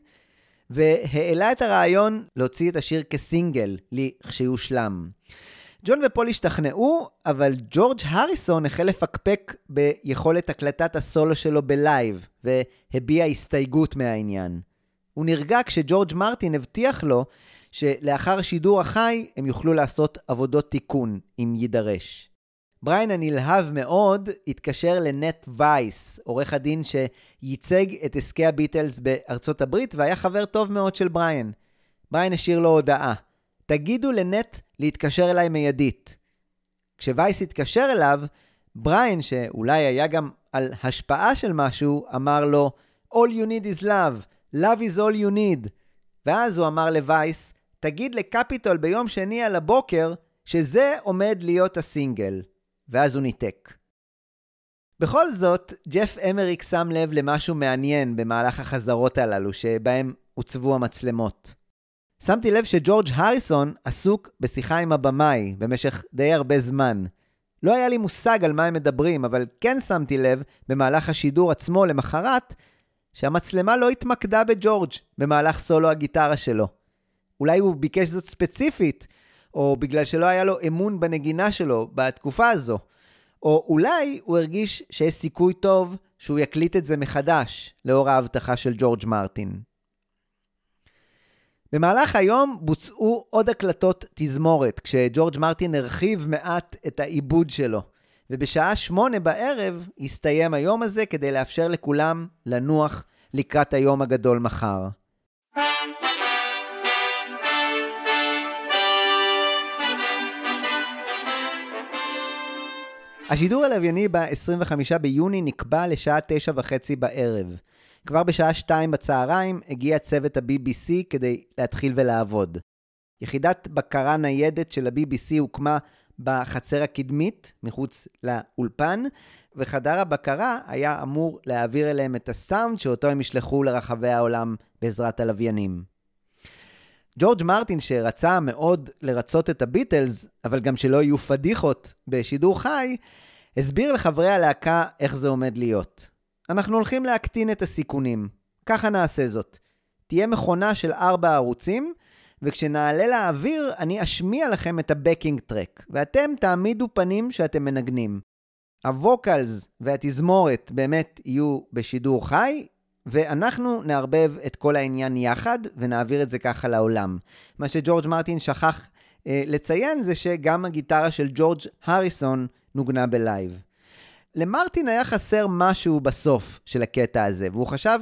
והעלה את הרעיון להוציא את השיר כסינגל, לכשיושלם. ג'ון ופול השתכנעו, אבל ג'ורג' הריסון החל לפקפק ביכולת הקלטת הסולו שלו בלייב, והביע הסתייגות מהעניין. הוא נרגע כשג'ורג' מרטין הבטיח לו שלאחר שידור החי הם יוכלו לעשות עבודות תיקון, אם יידרש. בריין הנלהב מאוד התקשר לנט וייס, עורך הדין שייצג את עסקי הביטלס בארצות הברית והיה חבר טוב מאוד של בריין. בריין השאיר לו הודעה. תגידו לנט להתקשר אליי מיידית. כשווייס התקשר אליו, בריין, שאולי היה גם על השפעה של משהו, אמר לו, All you need is love, love is all you need. ואז הוא אמר לווייס, תגיד לקפיטול ביום שני על הבוקר, שזה עומד להיות הסינגל. ואז הוא ניתק. בכל זאת, ג'ף אמריק שם לב למשהו מעניין במהלך החזרות הללו, שבהם הוצבו המצלמות. שמתי לב שג'ורג' הריסון עסוק בשיחה עם הבמאי במשך די הרבה זמן. לא היה לי מושג על מה הם מדברים, אבל כן שמתי לב במהלך השידור עצמו למחרת, שהמצלמה לא התמקדה בג'ורג' במהלך סולו הגיטרה שלו. אולי הוא ביקש זאת ספציפית, או בגלל שלא היה לו אמון בנגינה שלו בתקופה הזו. או אולי הוא הרגיש שיש סיכוי טוב שהוא יקליט את זה מחדש, לאור ההבטחה של ג'ורג' מרטין. במהלך היום בוצעו עוד הקלטות תזמורת, כשג'ורג' מרטין הרחיב מעט את העיבוד שלו. ובשעה שמונה בערב הסתיים היום הזה כדי לאפשר לכולם לנוח לקראת היום הגדול מחר. השידור הלווייני ב-25 ביוני נקבע לשעה תשע וחצי בערב. כבר בשעה שתיים בצהריים הגיע צוות ה-BBC כדי להתחיל ולעבוד. יחידת בקרה ניידת של ה-BBC הוקמה בחצר הקדמית, מחוץ לאולפן, וחדר הבקרה היה אמור להעביר אליהם את הסאונד שאותו הם ישלחו לרחבי העולם בעזרת הלוויינים. ג'ורג' מרטין, שרצה מאוד לרצות את הביטלס, אבל גם שלא יהיו פדיחות בשידור חי, הסביר לחברי הלהקה איך זה עומד להיות. אנחנו הולכים להקטין את הסיכונים. ככה נעשה זאת. תהיה מכונה של ארבע ערוצים, וכשנעלה לאוויר, אני אשמיע לכם את הבקינג טרק, ואתם תעמידו פנים שאתם מנגנים. ה vocals והתזמורת באמת יהיו בשידור חי, ואנחנו נערבב את כל העניין יחד ונעביר את זה ככה לעולם. מה שג'ורג' מרטין שכח אה, לציין זה שגם הגיטרה של ג'ורג' הריסון נוגנה בלייב. למרטין היה חסר משהו בסוף של הקטע הזה, והוא חשב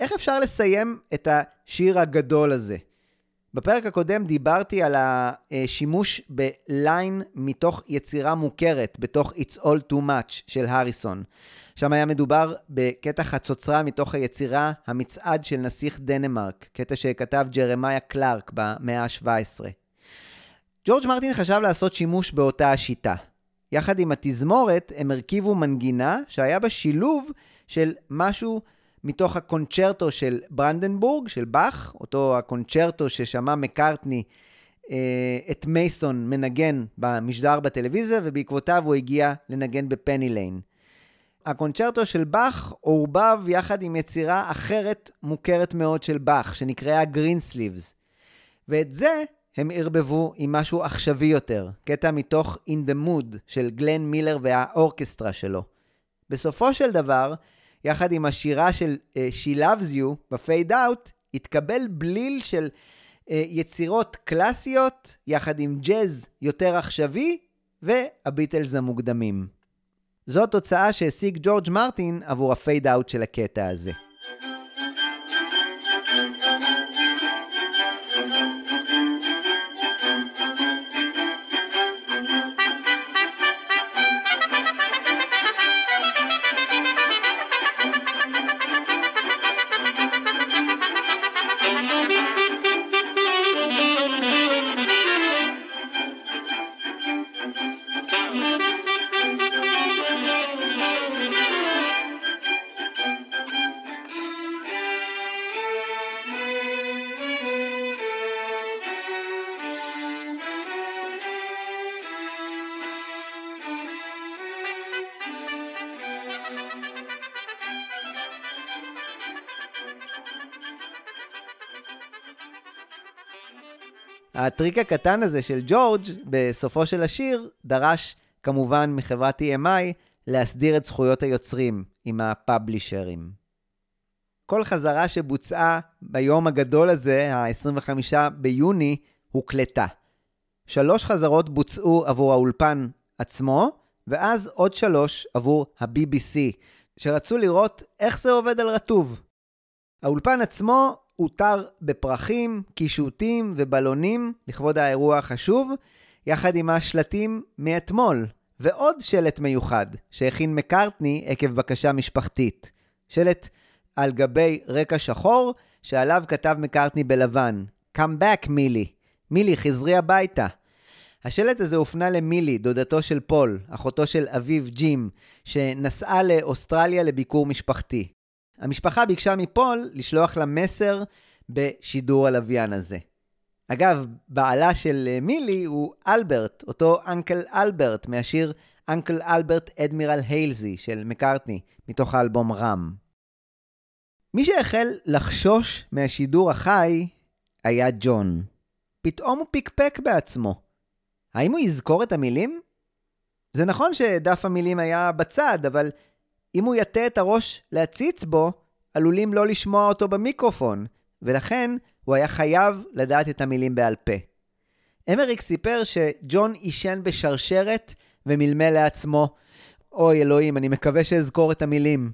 איך אפשר לסיים את השיר הגדול הזה. בפרק הקודם דיברתי על השימוש ב line מתוך יצירה מוכרת, בתוך It's All Too Much של הריסון. שם היה מדובר בקטע חצוצרה מתוך היצירה המצעד של נסיך דנמרק, קטע שכתב ג'רמיה קלארק במאה ה-17. ג'ורג' מרטין חשב לעשות שימוש באותה השיטה. יחד עם התזמורת הם הרכיבו מנגינה שהיה בה שילוב של משהו מתוך הקונצ'רטו של ברנדנבורג, של באך, אותו הקונצ'רטו ששמע מקארטני אה, את מייסון מנגן במשדר בטלוויזיה, ובעקבותיו הוא הגיע לנגן בפני ליין. הקונצ'רטו של באך עורבב יחד עם יצירה אחרת מוכרת מאוד של באך, שנקראה Greensleeves. ואת זה הם ערבבו עם משהו עכשווי יותר, קטע מתוך In the Mood של גלן מילר והאורקסטרה שלו. בסופו של דבר, יחד עם השירה של אה, She Loves You ב fade out, התקבל בליל של אה, יצירות קלאסיות, יחד עם ג'אז יותר עכשווי, והביטלס המוקדמים. זו תוצאה שהשיג ג'ורג' מרטין עבור הפייד אאוט של הקטע הזה. הטריק הקטן הזה של ג'ורג' בסופו של השיר דרש כמובן מחברת EMI להסדיר את זכויות היוצרים עם הפאבלישרים. כל חזרה שבוצעה ביום הגדול הזה, ה-25 ביוני, הוקלטה. שלוש חזרות בוצעו עבור האולפן עצמו, ואז עוד שלוש עבור ה-BBC, שרצו לראות איך זה עובד על רטוב. האולפן עצמו אותר בפרחים, קישוטים ובלונים לכבוד האירוע החשוב, יחד עם השלטים מאתמול, ועוד שלט מיוחד שהכין מקארטני עקב בקשה משפחתית. שלט על גבי רקע שחור, שעליו כתב מקארטני בלבן, Come back, מילי. מילי, חזרי הביתה. השלט הזה הופנה למילי, דודתו של פול, אחותו של אביו ג'ים, שנסעה לאוסטרליה לביקור משפחתי. המשפחה ביקשה מפול לשלוח לה מסר בשידור הלוויין הזה. אגב, בעלה של אה, מילי הוא אלברט, אותו אנקל אלברט מהשיר אנקל אלברט אדמירל היילזי של מקארטני, מתוך האלבום רם. מי שהחל לחשוש מהשידור החי היה ג'ון. פתאום הוא פיקפק בעצמו. האם הוא יזכור את המילים? זה נכון שדף המילים היה בצד, אבל אם הוא יטה את הראש להציץ בו, עלולים לא לשמוע אותו במיקרופון, ולכן הוא היה חייב לדעת את המילים בעל פה. אמריק סיפר שג'ון עישן בשרשרת ומלמל לעצמו, אוי אלוהים, אני מקווה שאזכור את המילים.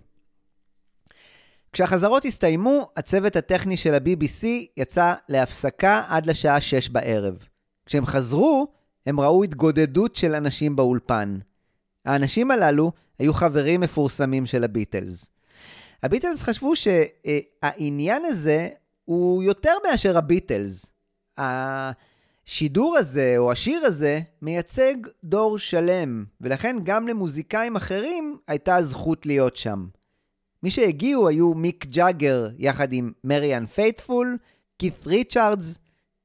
כשהחזרות הסתיימו, הצוות הטכני של ה-BBC יצא להפסקה עד לשעה 6 בערב. כשהם חזרו, הם ראו התגודדות של אנשים באולפן. האנשים הללו היו חברים מפורסמים של הביטלס. הביטלס חשבו שהעניין הזה הוא יותר מאשר הביטלס. השידור הזה, או השיר הזה, מייצג דור שלם, ולכן גם למוזיקאים אחרים הייתה זכות להיות שם. מי שהגיעו היו מיק ג'אגר יחד עם מריאן פייטפול, קית' ריצ'רדס,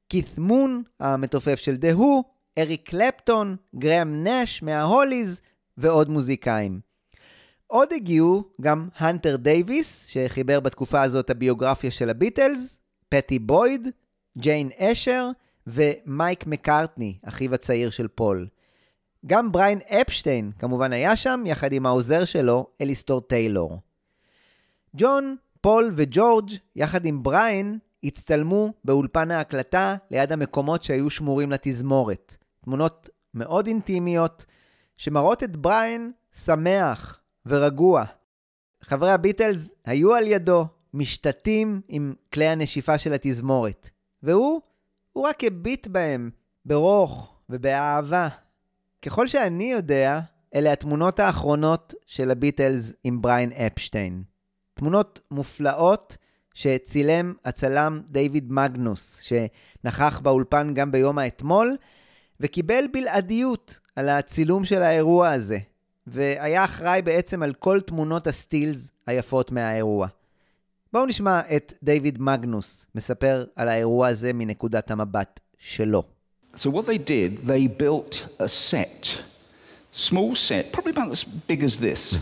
קית' מון, המתופף של The Who, אריק קלפטון, גראהם נאש מההוליז ועוד מוזיקאים. עוד הגיעו גם הנטר דייוויס, שחיבר בתקופה הזאת הביוגרפיה של הביטלס, פטי בויד, ג'יין אשר ומייק מקארטני, אחיו הצעיר של פול. גם בריין אפשטיין כמובן היה שם, יחד עם העוזר שלו, אליסטר טיילור. ג'ון, פול וג'ורג', יחד עם בריין, הצטלמו באולפן ההקלטה ליד המקומות שהיו שמורים לתזמורת. תמונות מאוד אינטימיות, שמראות את בריין שמח ורגוע. חברי הביטלס היו על ידו, משתטים עם כלי הנשיפה של התזמורת. והוא, הוא רק הביט בהם ברוך ובאהבה. ככל שאני יודע, אלה התמונות האחרונות של הביטלס עם בריין אפשטיין. תמונות מופלאות שצילם הצלם דיוויד מגנוס, שנכח באולפן גם ביום האתמול, וקיבל בלעדיות על הצילום של האירוע הזה, והיה אחראי בעצם על כל תמונות הסטילס היפות מהאירוע. בואו נשמע את דיוויד מגנוס מספר על האירוע הזה מנקודת המבט שלו. So what they did, they built a set, small set, probably about as big as this.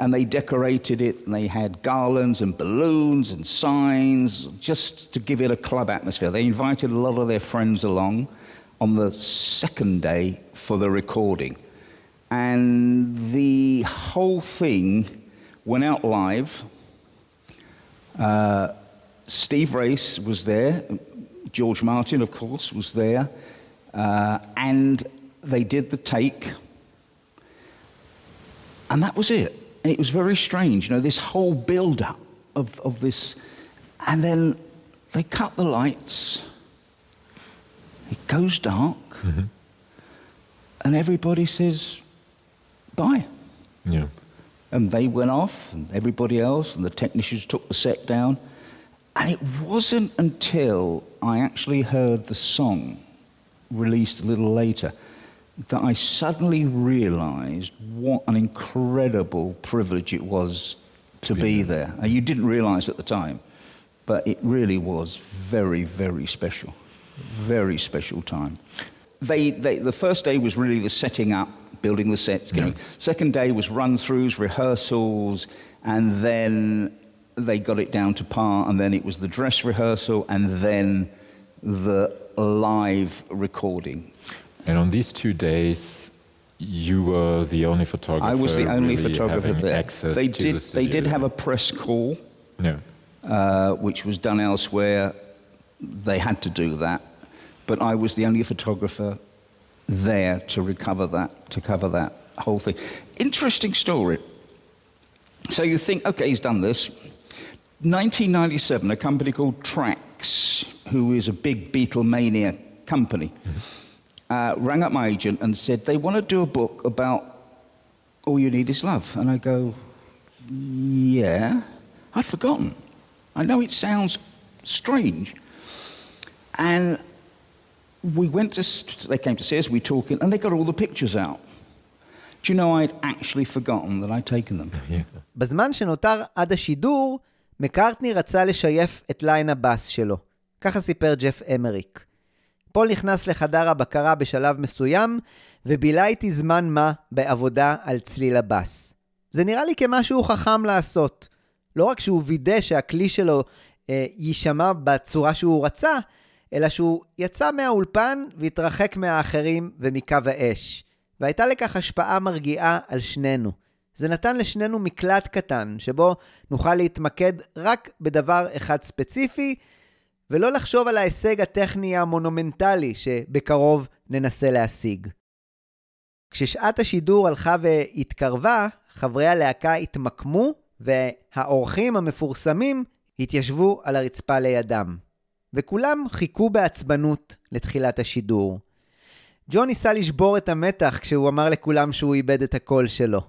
and they decorated it, and they had garlands and balloons and signs just to give it a club atmosphere. They invited a lot of their friends along on the second day for the recording. And the whole thing went out live. Uh, Steve Race was there, George Martin, of course, was there, uh, and they did the take, and that was it. And it was very strange, you know, this whole build up of, of this, and then they cut the lights, it goes dark, mm-hmm. and everybody says, bye. Yeah. And they went off, and everybody else, and the technicians took the set down. And it wasn't until I actually heard the song released a little later that I suddenly realized what an incredible privilege it was to be there. And you didn't realize at the time, but it really was very, very special. Very special time. They, they, the first day was really the setting up, building the sets, going. Second day was run throughs, rehearsals, and then they got it down to par, and then it was the dress rehearsal, and then the live recording. And on these two days, you were the only photographer. I was the only really photographer there. Access They to did, the they did have a press call, Yeah. uh, which was done elsewhere. They had to do that, but I was the only photographer there to recover that, to cover that whole thing. Interesting story. So you think, okay, he's done this. 1997, a company called Trax, who is a big Beatlemania company, uh, rang up my agent and said they want to do a book about All You Need Is Love. And I go, yeah. I'd forgotten. I know it sounds strange. And we went to, they came to see us, we talking, and they got all the pictures out. Do you know I'd actually forgotten that I'd taken them? בזמן שנותר עד השידור, מקארטני רצה לשייף את line הבאס שלו. ככה סיפר ג'ף אמריק. פול נכנס לחדר הבקרה בשלב מסוים, ובילה איתי זמן מה בעבודה על צליל הבאס. זה נראה לי כמשהו חכם לעשות. לא רק שהוא וידא שהכלי שלו אה, יישמע בצורה שהוא רצה, אלא שהוא יצא מהאולפן והתרחק מהאחרים ומקו האש. והייתה לכך השפעה מרגיעה על שנינו. זה נתן לשנינו מקלט קטן, שבו נוכל להתמקד רק בדבר אחד ספציפי, ולא לחשוב על ההישג הטכני המונומנטלי שבקרוב ננסה להשיג. כששעת השידור הלכה והתקרבה, חברי הלהקה התמקמו, והאורחים המפורסמים התיישבו על הרצפה לידם. וכולם חיכו בעצבנות לתחילת השידור. ג'ון ניסה לשבור את המתח כשהוא אמר לכולם שהוא איבד את הקול שלו.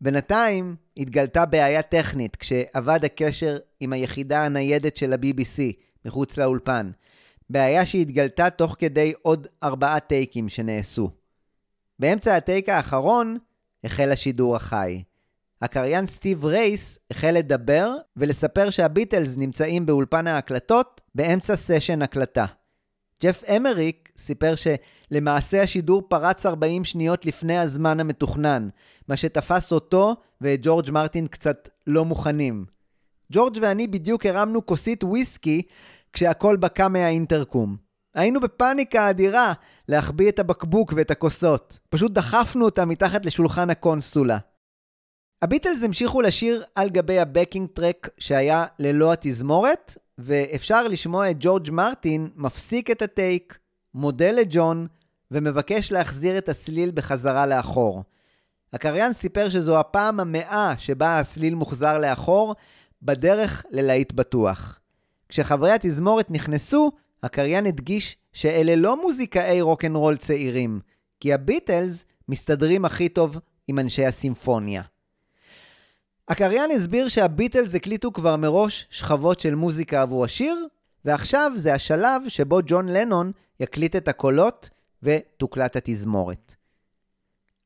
בינתיים התגלתה בעיה טכנית כשאבד הקשר עם היחידה הניידת של ה-BBC מחוץ לאולפן. בעיה שהתגלתה תוך כדי עוד ארבעה טייקים שנעשו. באמצע הטייק האחרון החל השידור החי. הקריין סטיב רייס החל לדבר ולספר שהביטלס נמצאים באולפן ההקלטות באמצע סשן הקלטה. ג'ף אמריק סיפר שלמעשה השידור פרץ 40 שניות לפני הזמן המתוכנן, מה שתפס אותו ואת ג'ורג' מרטין קצת לא מוכנים. ג'ורג' ואני בדיוק הרמנו כוסית וויסקי כשהכל בקע מהאינטרקום. היינו בפאניקה אדירה להחביא את הבקבוק ואת הכוסות. פשוט דחפנו אותה מתחת לשולחן הקונסולה. הביטלס המשיכו לשיר על גבי הבקינג טרק שהיה ללא התזמורת, ואפשר לשמוע את ג'ורג' מרטין מפסיק את הטייק, מודה לג'ון, ומבקש להחזיר את הסליל בחזרה לאחור. הקריין סיפר שזו הפעם המאה שבה הסליל מוחזר לאחור, בדרך ללהיט בטוח. כשחברי התזמורת נכנסו, הקריין הדגיש שאלה לא מוזיקאי רוקנרול צעירים, כי הביטלס מסתדרים הכי טוב עם אנשי הסימפוניה. הקריין הסביר שהביטלס הקליטו כבר מראש שכבות של מוזיקה עבור השיר, ועכשיו זה השלב שבו ג'ון לנון יקליט את הקולות ותוקלט התזמורת.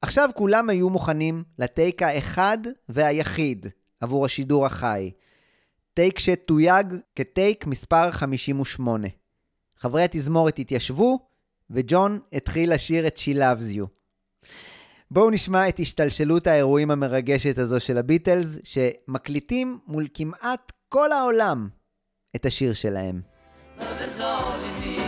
עכשיו כולם היו מוכנים לטייק האחד והיחיד עבור השידור החי. טייק שתויג כטייק מספר 58. חברי התזמורת התיישבו, וג'ון התחיל לשיר את She Loves You. בואו נשמע את השתלשלות האירועים המרגשת הזו של הביטלס, שמקליטים מול כמעט כל העולם את השיר שלהם. Love is all you need.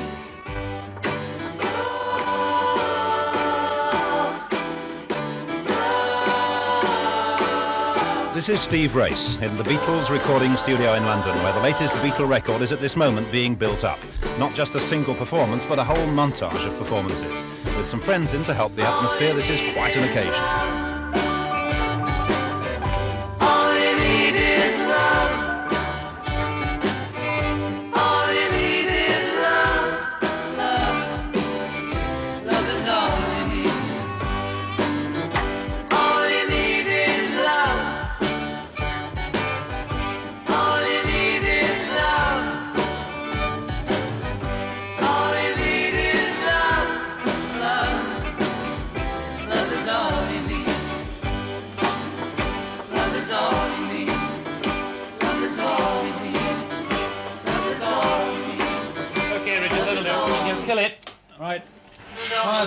This is Steve Race in the Beatles recording studio in London, where the latest Beatle record is at this moment being built up. Not just a single performance, but a whole montage of performances. With some friends in to help the atmosphere, this is quite an occasion.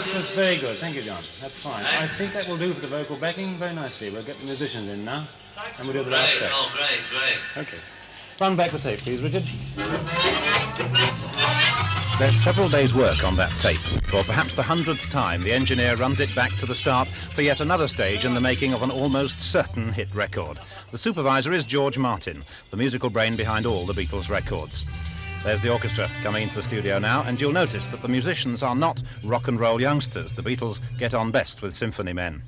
That's very good. Thank you, John. That's fine. I think that will do for the vocal backing very nicely. We'll get the musicians in now, and we'll do the last step. Oh, great, great. Okay. Run back the tape, please, Richard. There's several days' work on that tape. For perhaps the hundredth time, the engineer runs it back to the start for yet another stage in the making of an almost certain hit record. The supervisor is George Martin, the musical brain behind all the Beatles records. There's the orchestra coming into the studio now, and you'll notice that the musicians are not rock and roll youngsters. The Beatles get on best with symphony men.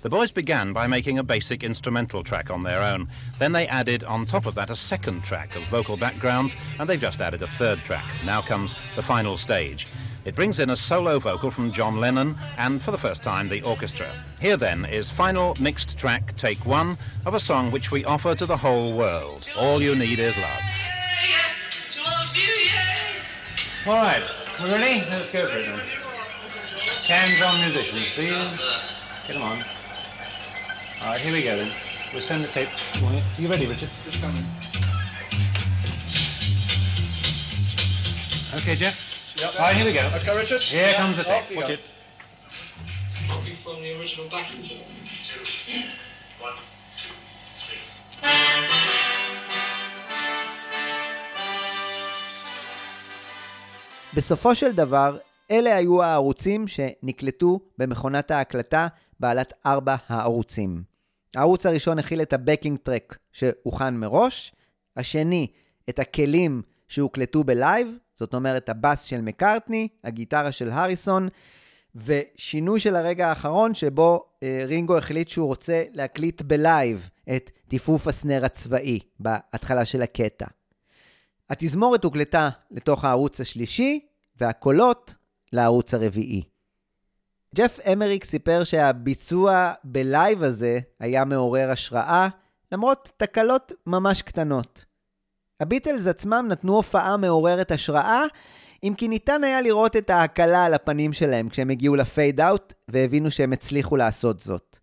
The boys began by making a basic instrumental track on their own. Then they added on top of that a second track of vocal backgrounds, and they've just added a third track. Now comes the final stage. It brings in a solo vocal from John Lennon and, for the first time, the orchestra. Here then is final mixed track, take one, of a song which we offer to the whole world. All you need is love. All right, we ready? Let's go for it then. Hands on musicians, please. Get them on. All right, here we go then. We'll send the tape. Are you ready, Richard? Just coming. Okay, Jeff? Yep. All right, here we go. Okay, Richard? Here yep. comes the tape. Watch it. Copy from the original backing. Two, one, two, three. בסופו של דבר, אלה היו הערוצים שנקלטו במכונת ההקלטה בעלת ארבע הערוצים. הערוץ הראשון הכיל את ה backing track שהוכן מראש, השני את הכלים שהוקלטו בלייב, זאת אומרת הבאס של מקארטני, הגיטרה של הריסון, ושינוי של הרגע האחרון שבו אה, רינגו החליט שהוא רוצה להקליט בלייב את טיפוף ה snare הצבאי בהתחלה של הקטע. התזמורת הוקלטה לתוך הערוץ השלישי, והקולות לערוץ הרביעי. ג'ף אמריק סיפר שהביצוע בלייב הזה היה מעורר השראה, למרות תקלות ממש קטנות. הביטלס עצמם נתנו הופעה מעוררת השראה, אם כי ניתן היה לראות את ההקלה על הפנים שלהם כשהם הגיעו ל fade out, והבינו שהם הצליחו לעשות זאת.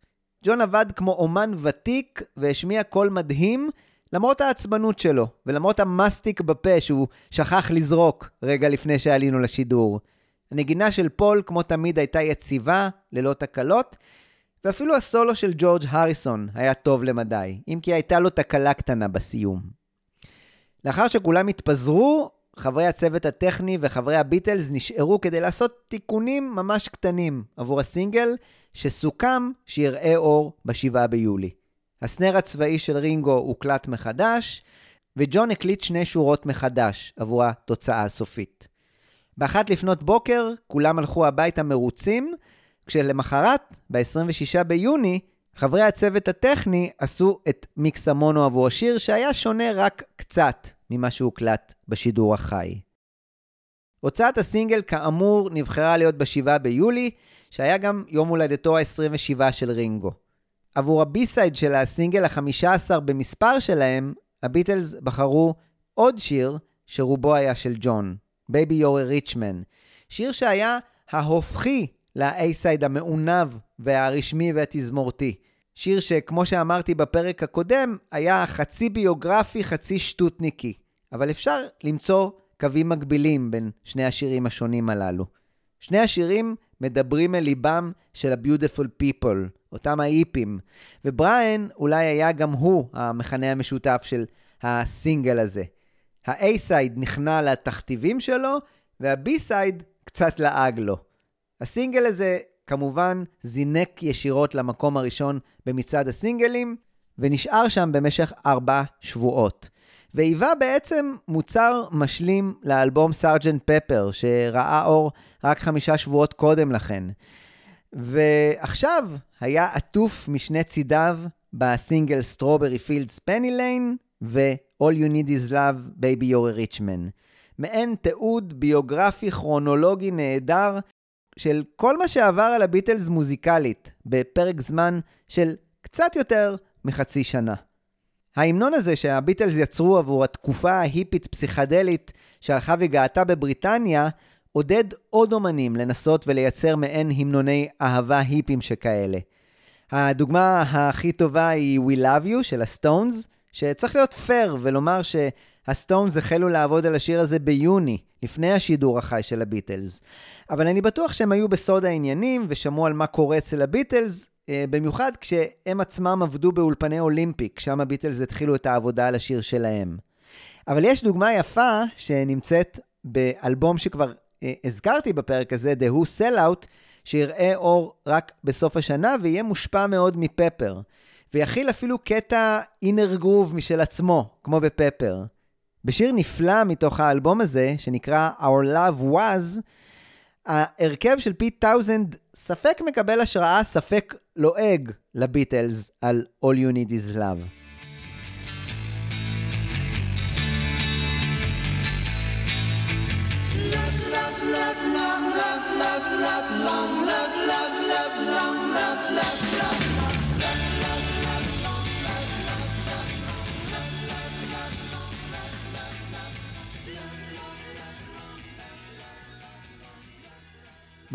ג'ון עבד כמו אומן ותיק והשמיע קול מדהים, למרות העצבנות שלו, ולמרות המסטיק בפה שהוא שכח לזרוק רגע לפני שעלינו לשידור. הנגינה של פול, כמו תמיד, הייתה יציבה, ללא תקלות, ואפילו הסולו של ג'ורג' הריסון היה טוב למדי, אם כי הייתה לו תקלה קטנה בסיום. לאחר שכולם התפזרו, חברי הצוות הטכני וחברי הביטלס נשארו כדי לעשות תיקונים ממש קטנים עבור הסינגל, שסוכם שיראה אור ב-7 ביולי. הסנר הצבאי של רינגו הוקלט מחדש, וג'ון הקליט שני שורות מחדש עבור התוצאה הסופית. באחת לפנות בוקר, כולם הלכו הביתה מרוצים, כשלמחרת, ב-26 ביוני, חברי הצוות הטכני עשו את מיקס המונו עבור השיר, שהיה שונה רק קצת ממה שהוקלט בשידור החי. הוצאת הסינגל כאמור נבחרה להיות ב-7 ביולי, שהיה גם יום הולדתו ה-27 של רינגו. עבור ה B-side של הסינגל ה-15 במספר שלהם, הביטלס בחרו עוד שיר שרובו היה של ג'ון, Baby You're a Rich שיר שהיה ההופכי ל-A-side המעונב והרשמי והתזמורתי. שיר שכמו שאמרתי בפרק הקודם, היה חצי ביוגרפי, חצי שטותניקי. אבל אפשר למצוא קווים מקבילים בין שני השירים השונים הללו. שני השירים מדברים אל ליבם של ה-Beautiful People, אותם האיפים, ובריאן אולי היה גם הוא המכנה המשותף של הסינגל הזה. ה-A-סייד נכנע לתכתיבים שלו, וה-B-סייד קצת לעג לו. הסינגל הזה כמובן זינק ישירות למקום הראשון במצעד הסינגלים, ונשאר שם במשך ארבע שבועות. והיווה בעצם מוצר משלים לאלבום Sergeant Pepper, שראה אור רק חמישה שבועות קודם לכן. ועכשיו היה עטוף משני צידיו בסינגל Strawberry Fields Penny Lane ו-All You Need Is Love, Baby You're a Rich Man. מעין תיעוד ביוגרפי כרונולוגי נהדר של כל מה שעבר על הביטלס מוזיקלית בפרק זמן של קצת יותר מחצי שנה. ההמנון הזה שהביטלס יצרו עבור התקופה ההיפית פסיכדלית שהלכה וגאתה בבריטניה, עודד עוד אומנים לנסות ולייצר מעין המנוני אהבה היפים שכאלה. הדוגמה הכי טובה היא We Love You של הסטונס, שצריך להיות פייר ולומר שהסטונס החלו לעבוד על השיר הזה ביוני, לפני השידור החי של הביטלס. אבל אני בטוח שהם היו בסוד העניינים ושמעו על מה קורה אצל הביטלס, אה, במיוחד כשהם עצמם עבדו באולפני אולימפיק, שם הביטלס התחילו את העבודה על השיר שלהם. אבל יש דוגמה יפה שנמצאת באלבום שכבר אה, הזכרתי בפרק הזה, The Who Sellout, שיראה אור רק בסוף השנה ויהיה מושפע מאוד מפפר. ויכיל אפילו קטע אינר גרוב משל עצמו, כמו בפפר. בשיר נפלא מתוך האלבום הזה, שנקרא Our Love Was, ההרכב של פיט טאוזנד ספק מקבל השראה, ספק לועג לביטלס על All You Need Is Love.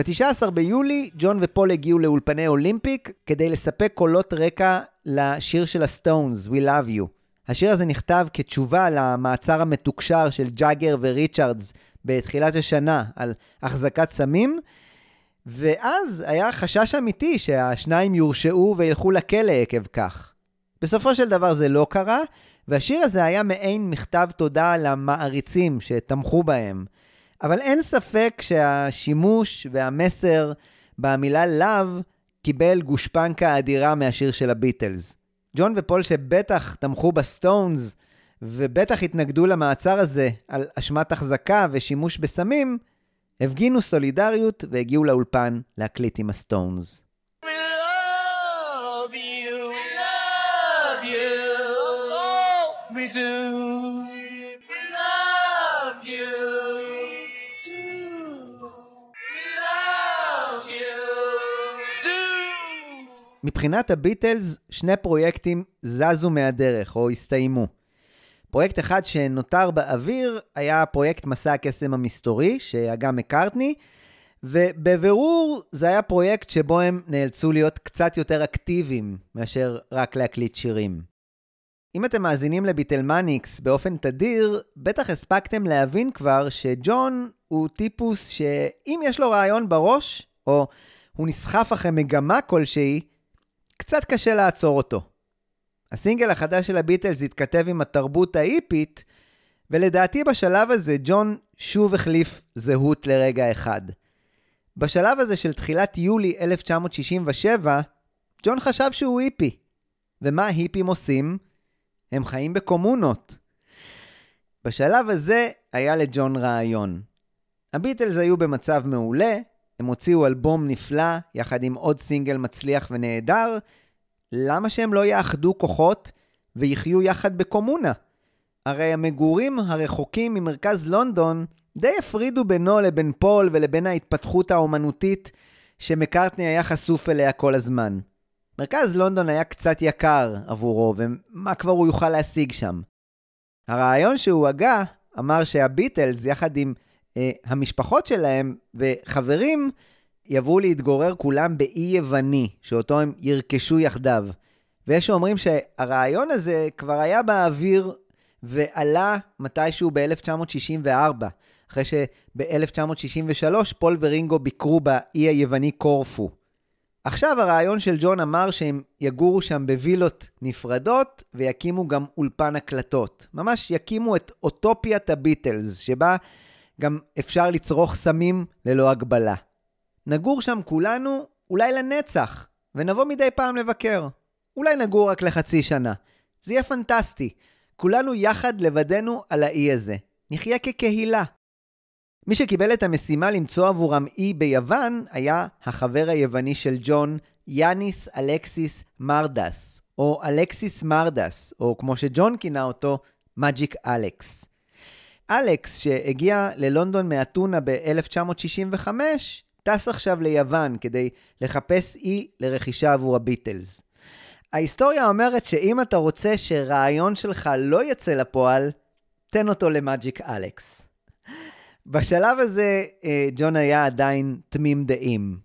ב-19 ביולי, ג'ון ופול הגיעו לאולפני אולימפיק כדי לספק קולות רקע לשיר של הסטונס, We Love You. השיר הזה נכתב כתשובה למעצר המתוקשר של ג'אגר וריצ'רדס בתחילת השנה על החזקת סמים, ואז היה חשש אמיתי שהשניים יורשעו וילכו לכלא עקב כך. בסופו של דבר זה לא קרה, והשיר הזה היה מעין מכתב תודה למעריצים שתמכו בהם. אבל אין ספק שהשימוש והמסר במילה love קיבל גושפנקה אדירה מהשיר של הביטלס. ג'ון ופול שבטח תמכו בסטונס, ובטח התנגדו למעצר הזה על אשמת החזקה ושימוש בסמים, הפגינו סולידריות והגיעו לאולפן להקליט עם הסטונס. מבחינת הביטלס, שני פרויקטים זזו מהדרך, או הסתיימו. פרויקט אחד שנותר באוויר היה פרויקט מסע הקסם המסתורי, שהגה מקארטני, ובבירור זה היה פרויקט שבו הם נאלצו להיות קצת יותר אקטיביים מאשר רק להקליט שירים. אם אתם מאזינים לביטלמניקס באופן תדיר, בטח הספקתם להבין כבר שג'ון הוא טיפוס שאם יש לו רעיון בראש, או הוא נסחף אחרי מגמה כלשהי, קצת קשה לעצור אותו. הסינגל החדש של הביטלס התכתב עם התרבות האיפית, ולדעתי בשלב הזה ג'ון שוב החליף זהות לרגע אחד. בשלב הזה של תחילת יולי 1967, ג'ון חשב שהוא היפי. ומה היפים עושים? הם חיים בקומונות. בשלב הזה היה לג'ון רעיון. הביטלס היו במצב מעולה, הם הוציאו אלבום נפלא, יחד עם עוד סינגל מצליח ונהדר, למה שהם לא יאחדו כוחות ויחיו יחד בקומונה? הרי המגורים הרחוקים ממרכז לונדון די הפרידו בינו לבין פול ולבין ההתפתחות האומנותית שמקארטני היה חשוף אליה כל הזמן. מרכז לונדון היה קצת יקר עבורו, ומה כבר הוא יוכל להשיג שם? הרעיון שהוא הגה אמר שהביטלס, יחד עם אה, המשפחות שלהם וחברים, יבואו להתגורר כולם באי יווני, שאותו הם ירכשו יחדיו. ויש שאומרים שהרעיון הזה כבר היה באוויר ועלה מתישהו ב-1964, אחרי שב-1963 פול ורינגו ביקרו באי היווני קורפו. עכשיו הרעיון של ג'ון אמר שהם יגורו שם בווילות נפרדות ויקימו גם אולפן הקלטות. ממש יקימו את אוטופיית הביטלס, שבה גם אפשר לצרוך סמים ללא הגבלה. נגור שם כולנו אולי לנצח, ונבוא מדי פעם לבקר. אולי נגור רק לחצי שנה. זה יהיה פנטסטי. כולנו יחד לבדנו על האי הזה. נחיה כקהילה. מי שקיבל את המשימה למצוא עבורם אי ביוון היה החבר היווני של ג'ון, יאניס אלקסיס מרדס, או אלקסיס מרדס, או כמו שג'ון כינה אותו, מג'יק אלכס. אלכס, שהגיע ללונדון מאתונה ב-1965, טס עכשיו ליוון כדי לחפש אי לרכישה עבור הביטלס. ההיסטוריה אומרת שאם אתה רוצה שרעיון שלך לא יצא לפועל, תן אותו למאג'יק אלכס. בשלב הזה אה, ג'ון היה עדיין תמים דעים.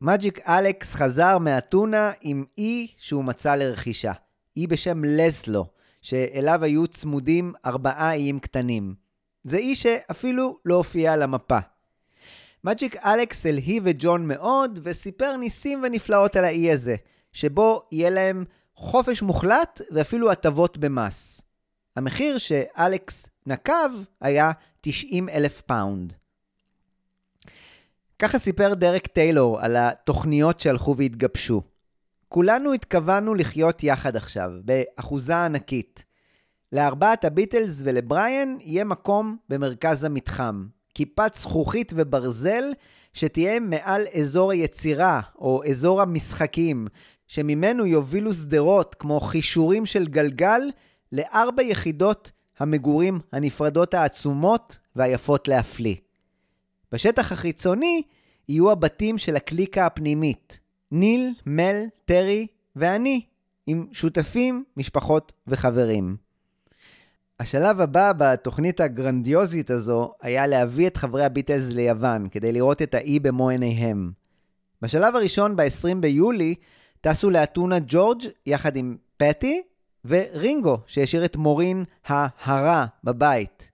מאג'יק אלכס חזר מאתונה עם אי שהוא מצא לרכישה. אי בשם לסלו, שאליו היו צמודים ארבעה איים קטנים. זה אי שאפילו לא הופיע על המפה. מאג'יק אלכס הלהיב את ג'ון מאוד, וסיפר ניסים ונפלאות על האי הזה, שבו יהיה להם חופש מוחלט ואפילו הטבות במס. המחיר שאלכס נקב היה 90 אלף פאונד. ככה סיפר דרק טיילור על התוכניות שהלכו והתגבשו. כולנו התכוונו לחיות יחד עכשיו, באחוזה ענקית. לארבעת הביטלס ולבריאן יהיה מקום במרכז המתחם. כיפת זכוכית וברזל שתהיה מעל אזור היצירה או אזור המשחקים, שממנו יובילו שדרות כמו חישורים של גלגל לארבע יחידות המגורים הנפרדות העצומות והיפות להפליא. בשטח החיצוני יהיו הבתים של הקליקה הפנימית, ניל, מל, טרי ואני, עם שותפים, משפחות וחברים. השלב הבא בתוכנית הגרנדיוזית הזו היה להביא את חברי הביטלס ליוון, כדי לראות את האי במו עיניהם. בשלב הראשון, ב-20 ביולי, טסו לאתונה ג'ורג' יחד עם פטי ורינגו, שהשאיר את מורין ההרה בבית.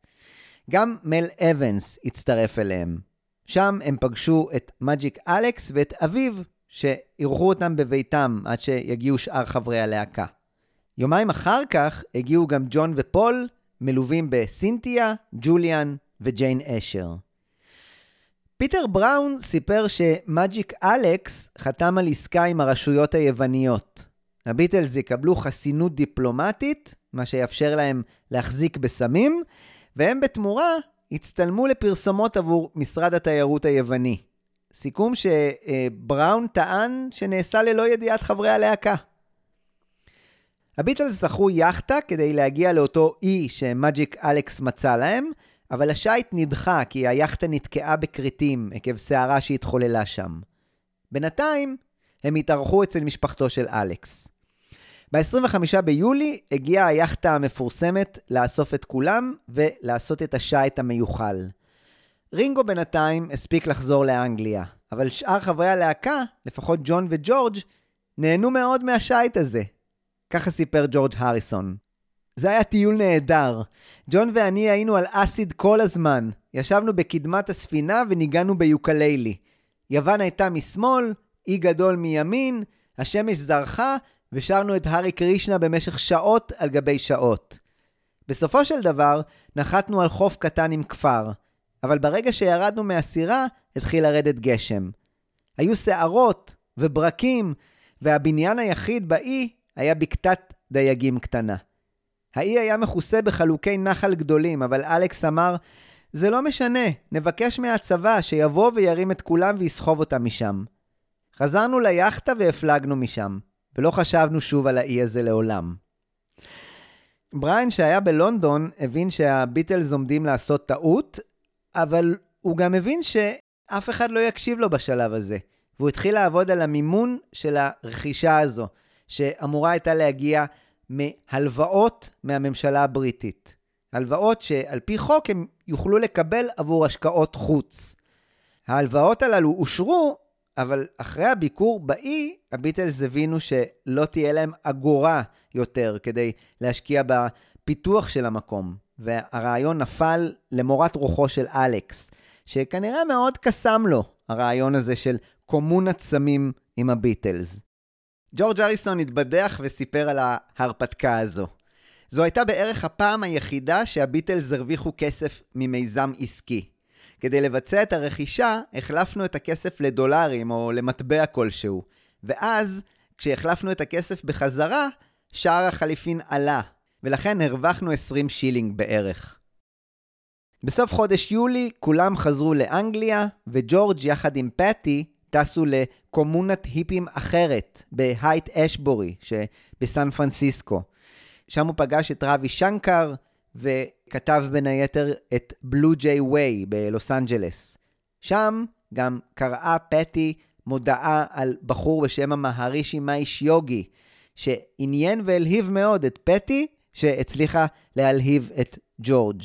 גם מל אבנס הצטרף אליהם. שם הם פגשו את מג'יק אלכס ואת אביו, שאירחו אותם בביתם עד שיגיעו שאר חברי הלהקה. יומיים אחר כך הגיעו גם ג'ון ופול, מלווים בסינתיה, ג'וליאן וג'יין אשר. פיטר בראון סיפר שמג'יק אלכס חתם על עסקה עם הרשויות היווניות. הביטלס יקבלו חסינות דיפלומטית, מה שיאפשר להם להחזיק בסמים, והם בתמורה הצטלמו לפרסומות עבור משרד התיירות היווני. סיכום שבראון טען שנעשה ללא ידיעת חברי הלהקה. הביטלס זכו יאכטה כדי להגיע לאותו אי שמג'יק אלכס מצא להם, אבל השיט נדחה כי היאכטה נתקעה בכרתים עקב סערה שהתחוללה שם. בינתיים, הם התארחו אצל משפחתו של אלכס. ב-25 ביולי הגיעה היאכטה המפורסמת לאסוף את כולם ולעשות את השיט המיוחל. רינגו בינתיים הספיק לחזור לאנגליה, אבל שאר חברי הלהקה, לפחות ג'ון וג'ורג', נהנו מאוד מהשיט הזה. ככה סיפר ג'ורג' הריסון. זה היה טיול נהדר. ג'ון ואני היינו על אסיד כל הזמן. ישבנו בקדמת הספינה וניגענו ביוקללי. יוון הייתה משמאל, אי גדול מימין, השמש זרחה, ושרנו את הארי קרישנה במשך שעות על גבי שעות. בסופו של דבר, נחתנו על חוף קטן עם כפר, אבל ברגע שירדנו מהסירה, התחיל לרדת גשם. היו שערות וברקים, והבניין היחיד באי היה בקתת דייגים קטנה. האי היה מכוסה בחלוקי נחל גדולים, אבל אלכס אמר, זה לא משנה, נבקש מהצבא שיבוא וירים את כולם ויסחוב אותם משם. חזרנו ליאכטה והפלגנו משם, ולא חשבנו שוב על האי הזה לעולם. בריין שהיה בלונדון הבין שהביטלס עומדים לעשות טעות, אבל הוא גם הבין שאף אחד לא יקשיב לו בשלב הזה, והוא התחיל לעבוד על המימון של הרכישה הזו, שאמורה הייתה להגיע מהלוואות מהממשלה הבריטית. הלוואות שעל פי חוק הם יוכלו לקבל עבור השקעות חוץ. ההלוואות הללו אושרו, אבל אחרי הביקור באי, הביטלס הבינו שלא תהיה להם אגורה יותר כדי להשקיע בפיתוח של המקום. והרעיון נפל למורת רוחו של אלכס, שכנראה מאוד קסם לו, הרעיון הזה של קומונת סמים עם הביטלס. ג'ורג' אריסון התבדח וסיפר על ההרפתקה הזו. זו הייתה בערך הפעם היחידה שהביטלס הרוויחו כסף ממיזם עסקי. כדי לבצע את הרכישה, החלפנו את הכסף לדולרים או למטבע כלשהו. ואז, כשהחלפנו את הכסף בחזרה, שער החליפין עלה, ולכן הרווחנו 20 שילינג בערך. בסוף חודש יולי כולם חזרו לאנגליה, וג'ורג' יחד עם פטי טסו לקומונת היפים אחרת, בהייט אשבורי, שבסן פרנסיסקו. שם הוא פגש את רבי שנקר, וכתב בין היתר את בלו ג'יי ווי בלוס אנג'לס. שם גם קראה פטי מודעה על בחור בשם המהרישי מייש יוגי, שעניין והלהיב מאוד את פטי, שהצליחה להלהיב את ג'ורג'.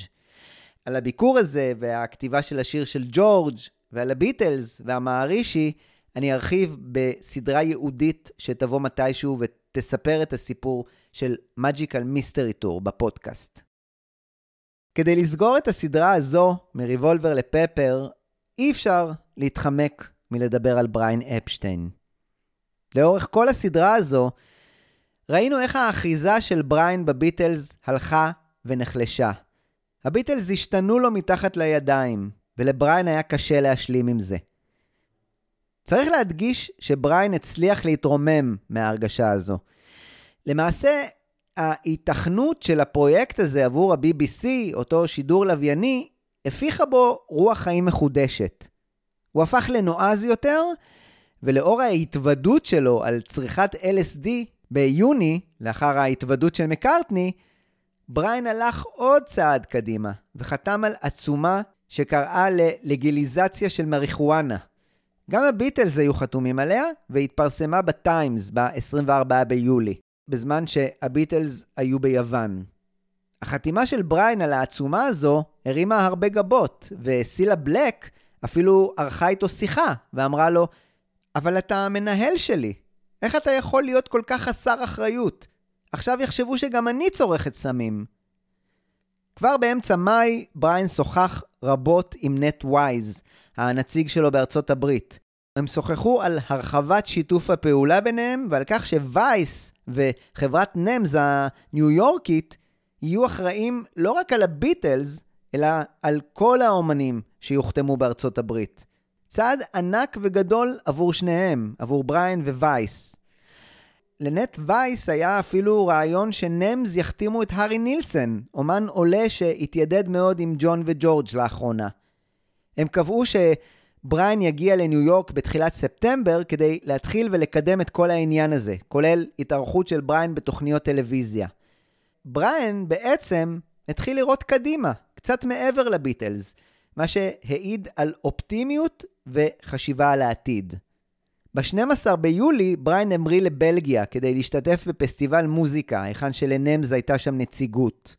על הביקור הזה והכתיבה של השיר של ג'ורג' ועל הביטלס והמערישי, אני ארחיב בסדרה ייעודית שתבוא מתישהו ותספר את הסיפור של Magical Mystery Tour בפודקאסט. כדי לסגור את הסדרה הזו, מריבולבר לפפר, אי אפשר להתחמק מלדבר על בריין אפשטיין. לאורך כל הסדרה הזו, ראינו איך האחיזה של בריין בביטלס הלכה ונחלשה. הביטלס השתנו לו מתחת לידיים, ולבריין היה קשה להשלים עם זה. צריך להדגיש שבריין הצליח להתרומם מההרגשה הזו. למעשה, ההיתכנות של הפרויקט הזה עבור ה-BBC, אותו שידור לווייני, הפיחה בו רוח חיים מחודשת. הוא הפך לנועז יותר, ולאור ההתוודות שלו על צריכת LSD ביוני, לאחר ההתוודות של מקארטני, בריין הלך עוד צעד קדימה, וחתם על עצומה שקראה ללגיליזציה של מריחואנה. גם הביטלס היו חתומים עליה, והתפרסמה בטיימס ב-24 ביולי, בזמן שהביטלס היו ביוון. החתימה של בריין על העצומה הזו הרימה הרבה גבות, וסילה בלק אפילו ערכה איתו שיחה, ואמרה לו, אבל אתה המנהל שלי, איך אתה יכול להיות כל כך חסר אחריות? עכשיו יחשבו שגם אני צורכת סמים. כבר באמצע מאי, בריין שוחח רבות עם נט וייז, הנציג שלו בארצות הברית. הם שוחחו על הרחבת שיתוף הפעולה ביניהם ועל כך שווייס וחברת נמס הניו יורקית יהיו אחראים לא רק על הביטלס, אלא על כל האומנים שיוחתמו בארצות הברית. צעד ענק וגדול עבור שניהם, עבור בריין ווייס. לנט וייס היה אפילו רעיון שנמס יחתימו את הארי נילסון, אומן עולה שהתיידד מאוד עם ג'ון וג'ורג' לאחרונה. הם קבעו שבריין יגיע לניו יורק בתחילת ספטמבר כדי להתחיל ולקדם את כל העניין הזה, כולל התארכות של בריין בתוכניות טלוויזיה. בריין בעצם התחיל לראות קדימה, קצת מעבר לביטלס, מה שהעיד על אופטימיות וחשיבה על העתיד. ב-12 ביולי בריין המריא לבלגיה כדי להשתתף בפסטיבל מוזיקה, היכן שלנמז הייתה שם נציגות.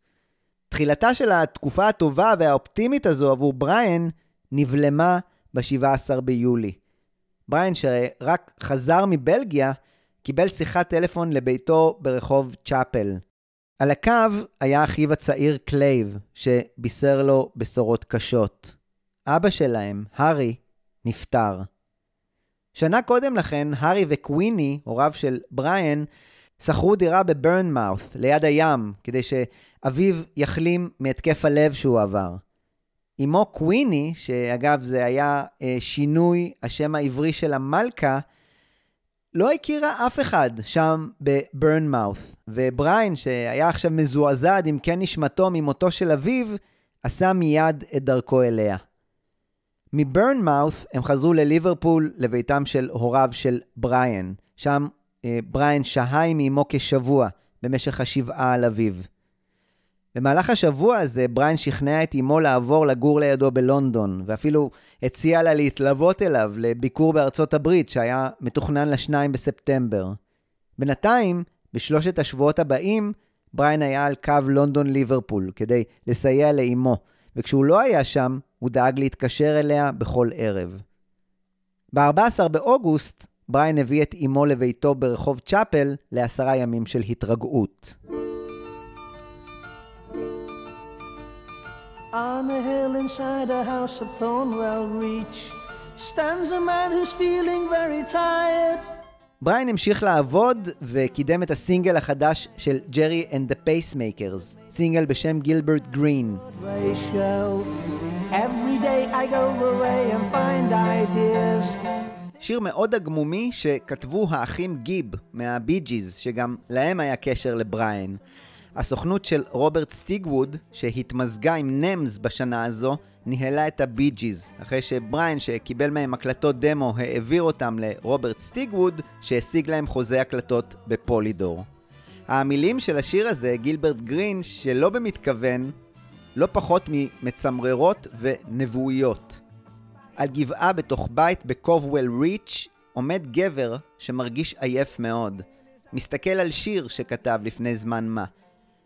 תחילתה של התקופה הטובה והאופטימית הזו עבור בריין נבלמה ב-17 ביולי. בריין, שרק חזר מבלגיה, קיבל שיחת טלפון לביתו ברחוב צ'אפל. על הקו היה אחיו הצעיר קלייב, שבישר לו בשורות קשות. אבא שלהם, הארי, נפטר. שנה קודם לכן, הארי וקוויני, הוריו של בריאן, שכרו דירה בברנמאות', ליד הים, כדי שאביו יחלים מהתקף הלב שהוא עבר. אמו קוויני, שאגב זה היה אה, שינוי השם העברי של המלכה, לא הכירה אף אחד שם בברנמאות', ובריין, שהיה עכשיו מזועזע עם כן נשמתו ממותו של אביו, עשה מיד את דרכו אליה. מברנמאות' הם חזרו לליברפול, לביתם של הוריו של בריין. שם אה, בריין שהה עם אמו כשבוע במשך השבעה על אביו. במהלך השבוע הזה בריין שכנע את אמו לעבור לגור לידו בלונדון, ואפילו הציע לה להתלוות אליו לביקור בארצות הברית שהיה מתוכנן לשניים בספטמבר. בינתיים, בשלושת השבועות הבאים, בריין היה על קו לונדון-ליברפול כדי לסייע לאמו, וכשהוא לא היה שם, הוא דאג להתקשר אליה בכל ערב. ב-14 באוגוסט, בריין הביא את אמו לביתו ברחוב צ'אפל לעשרה ימים של התרגעות. On a hill inside a house of Thornwell Reach stands a man who's feeling very tired. בריין המשיך לעבוד וקידם את הסינגל החדש של ג'רי and the Pacemakers, סינגל בשם גילברט גרין. שיר מאוד הגמוני שכתבו האחים גיב מהבי ג'יז, שגם להם היה קשר לבריין. הסוכנות של רוברט סטיגווד, שהתמזגה עם NEMS בשנה הזו, ניהלה את הבי ג'יז, אחרי שבריין, שקיבל מהם הקלטות דמו, העביר אותם לרוברט סטיגווד, שהשיג להם חוזה הקלטות בפולידור. המילים של השיר הזה, גילברט גרין, שלא במתכוון, לא פחות ממצמררות ונבואיות. על גבעה בתוך בית בקובוול ריץ' עומד גבר שמרגיש עייף מאוד. מסתכל על שיר שכתב לפני זמן מה.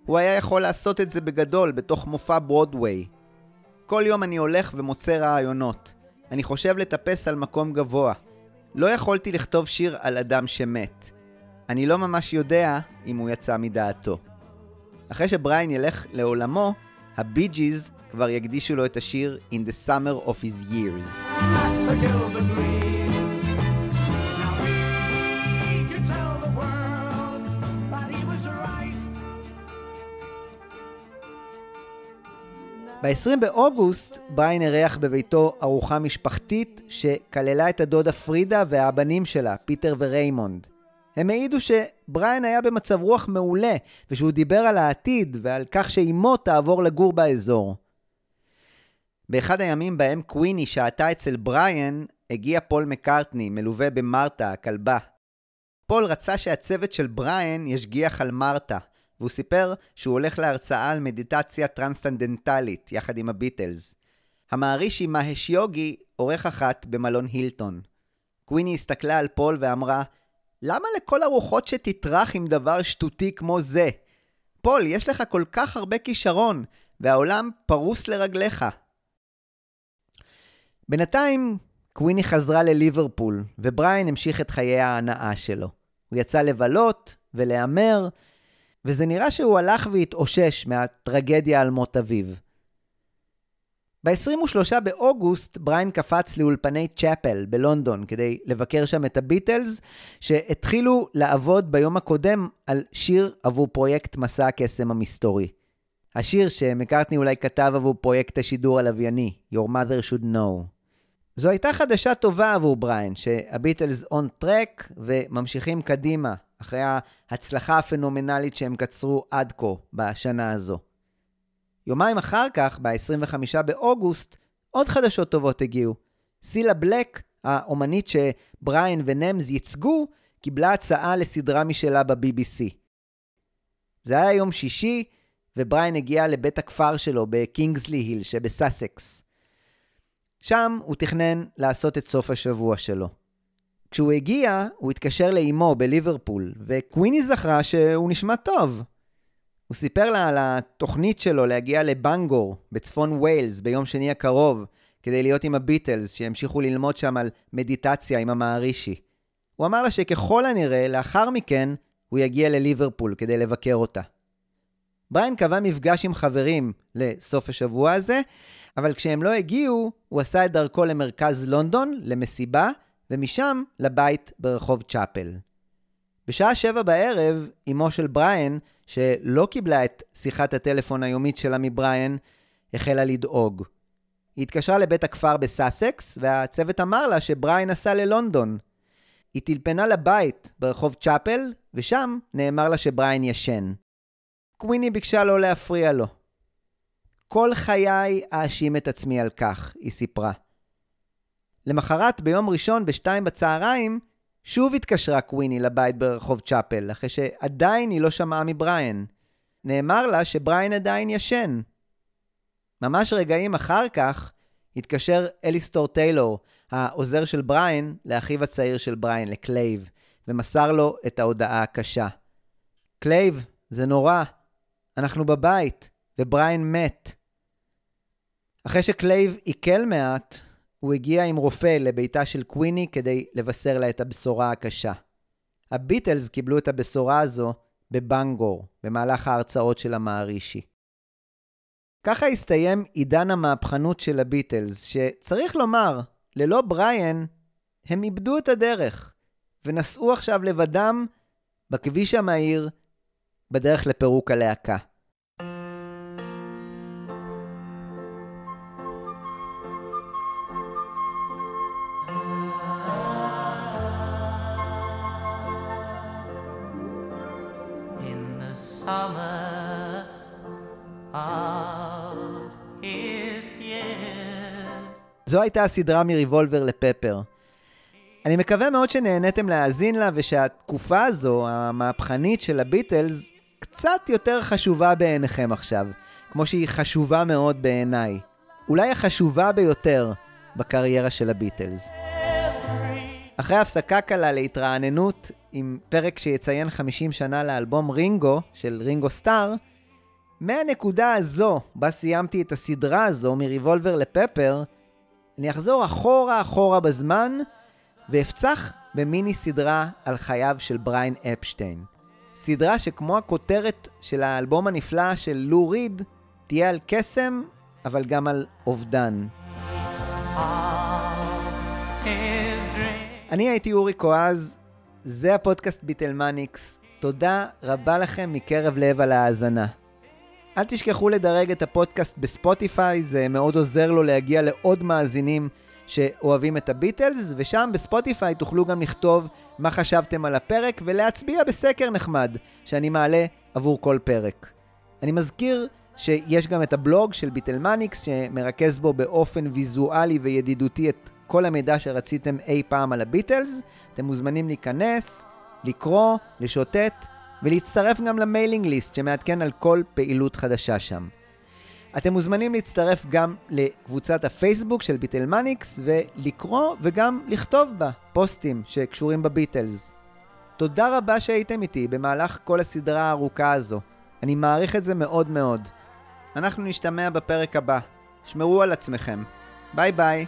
הוא היה יכול לעשות את זה בגדול, בתוך מופע ברודוויי. כל יום אני הולך ומוצא רעיונות. אני חושב לטפס על מקום גבוה. לא יכולתי לכתוב שיר על אדם שמת. אני לא ממש יודע אם הוא יצא מדעתו. אחרי שבריין ילך לעולמו, הבי ג'יז כבר יקדישו לו את השיר In the Summer of His Years. ב-20 באוגוסט בריין אירח בביתו ארוחה משפחתית שכללה את הדודה פרידה והבנים שלה, פיטר וריימונד. הם העידו שבריין היה במצב רוח מעולה, ושהוא דיבר על העתיד ועל כך שאימו תעבור לגור באזור. באחד הימים בהם קוויני שהתה אצל בריין, הגיע פול מקארטני, מלווה במרתה, הכלבה. פול רצה שהצוות של בריין ישגיח על מרתה, והוא סיפר שהוא הולך להרצאה על מדיטציה טרנסצנדנטלית, יחד עם הביטלס. המהרישי מהש יוגי עורך אותה במלון הילטון. קוויני הסתכלה על פול ואמרה, למה לכל הרוחות שתטרח עם דבר שטותי כמו זה? פול, יש לך כל כך הרבה כישרון, והעולם פרוס לרגליך. בינתיים, קוויני חזרה לליברפול, ובריין המשיך את חיי ההנאה שלו. הוא יצא לבלות ולהמר, וזה נראה שהוא הלך והתאושש מהטרגדיה על מות אביו. ב-23 באוגוסט בריין קפץ לאולפני צ'אפל בלונדון כדי לבקר שם את הביטלס, שהתחילו לעבוד ביום הקודם על שיר עבור פרויקט מסע הקסם המסתורי. השיר שמקארטני אולי כתב עבור פרויקט השידור הלווייני, Your Mother Should Know. זו הייתה חדשה טובה עבור בריין, שהביטלס און טרק וממשיכים קדימה, אחרי ההצלחה הפנומנלית שהם קצרו עד כה בשנה הזו. יומיים אחר כך, ב-25 באוגוסט, עוד חדשות טובות הגיעו. סילה בלק, האומנית שבריין ונמז ייצגו, קיבלה הצעה לסדרה משלה ב-BBC. זה היה יום שישי, ובריין הגיע לבית הכפר שלו בקינגסלי היל שבסאסקס. שם הוא תכנן לעשות את סוף השבוע שלו. כשהוא הגיע, הוא התקשר לאימו בליברפול, וקוויני זכרה שהוא נשמע טוב. הוא סיפר לה על התוכנית שלו להגיע לבנגור, בצפון ויילס, ביום שני הקרוב, כדי להיות עם הביטלס, שימשיכו ללמוד שם על מדיטציה עם המערישי. הוא אמר לה שככל הנראה, לאחר מכן, הוא יגיע לליברפול כדי לבקר אותה. בריין קבע מפגש עם חברים לסוף השבוע הזה, אבל כשהם לא הגיעו, הוא עשה את דרכו למרכז לונדון, למסיבה, ומשם לבית ברחוב צ'אפל. בשעה שבע בערב, אמו של בריין, שלא קיבלה את שיחת הטלפון היומית שלה מבריין, החלה לדאוג. היא התקשרה לבית הכפר בסאסקס, והצוות אמר לה שבריין נסע ללונדון. היא טלפנה לבית ברחוב צ'אפל, ושם נאמר לה שבריין ישן. קוויני ביקשה לא להפריע לו. כל חיי אאשים את עצמי על כך, היא סיפרה. למחרת, ביום ראשון בשתיים בצהריים, שוב התקשרה קוויני לבית ברחוב צ'אפל, אחרי שעדיין היא לא שמעה מבריין. נאמר לה שבריין עדיין ישן. ממש רגעים אחר כך, התקשר אליסטר טיילור, העוזר של בריין, לאחיו הצעיר של בריין, לקלייב, ומסר לו את ההודעה הקשה. קלייב, זה נורא. אנחנו בבית, ובריין מת. אחרי שקלייב עיכל מעט, הוא הגיע עם רופא לביתה של קוויני כדי לבשר לה את הבשורה הקשה. הביטלס קיבלו את הבשורה הזו בבנגור, במהלך ההרצאות של המערישי. ככה הסתיים עידן המהפכנות של הביטלס, שצריך לומר, ללא בריאן, הם איבדו את הדרך, ונסעו עכשיו לבדם בכביש המהיר בדרך לפירוק הלהקה. זו הייתה הסדרה מריבולבר לפפר. אני מקווה מאוד שנהניתם להאזין לה ושהתקופה הזו, המהפכנית של הביטלס, קצת יותר חשובה בעיניכם עכשיו, כמו שהיא חשובה מאוד בעיניי. אולי החשובה ביותר בקריירה של הביטלס. אחרי הפסקה קלה להתרעננות עם פרק שיציין 50 שנה לאלבום רינגו של רינגו סטאר, מהנקודה הזו, בה סיימתי את הסדרה הזו מריבולבר לפפר, אני אחזור אחורה אחורה בזמן ואפצח במיני סדרה על חייו של בריין אפשטיין. סדרה שכמו הכותרת של האלבום הנפלא של לו ריד, תהיה על קסם, אבל גם על אובדן. אני הייתי אורי קואז, זה הפודקאסט ביטלמניקס. תודה רבה לכם מקרב לב על ההאזנה. אל תשכחו לדרג את הפודקאסט בספוטיפיי, זה מאוד עוזר לו להגיע לעוד מאזינים שאוהבים את הביטלס, ושם בספוטיפיי תוכלו גם לכתוב מה חשבתם על הפרק ולהצביע בסקר נחמד שאני מעלה עבור כל פרק. אני מזכיר שיש גם את הבלוג של ביטלמניקס שמרכז בו באופן ויזואלי וידידותי את כל המידע שרציתם אי פעם על הביטלס. אתם מוזמנים להיכנס, לקרוא, לשוטט ולהצטרף גם ל mailing list שמעדכן על כל פעילות חדשה שם. אתם מוזמנים להצטרף גם לקבוצת הפייסבוק של ביטלמניקס ולקרוא וגם לכתוב בה פוסטים שקשורים בביטלס. תודה רבה שהייתם איתי במהלך כל הסדרה הארוכה הזו. אני מעריך את זה מאוד מאוד. אנחנו נשתמע בפרק הבא. שמרו על עצמכם. ביי ביי.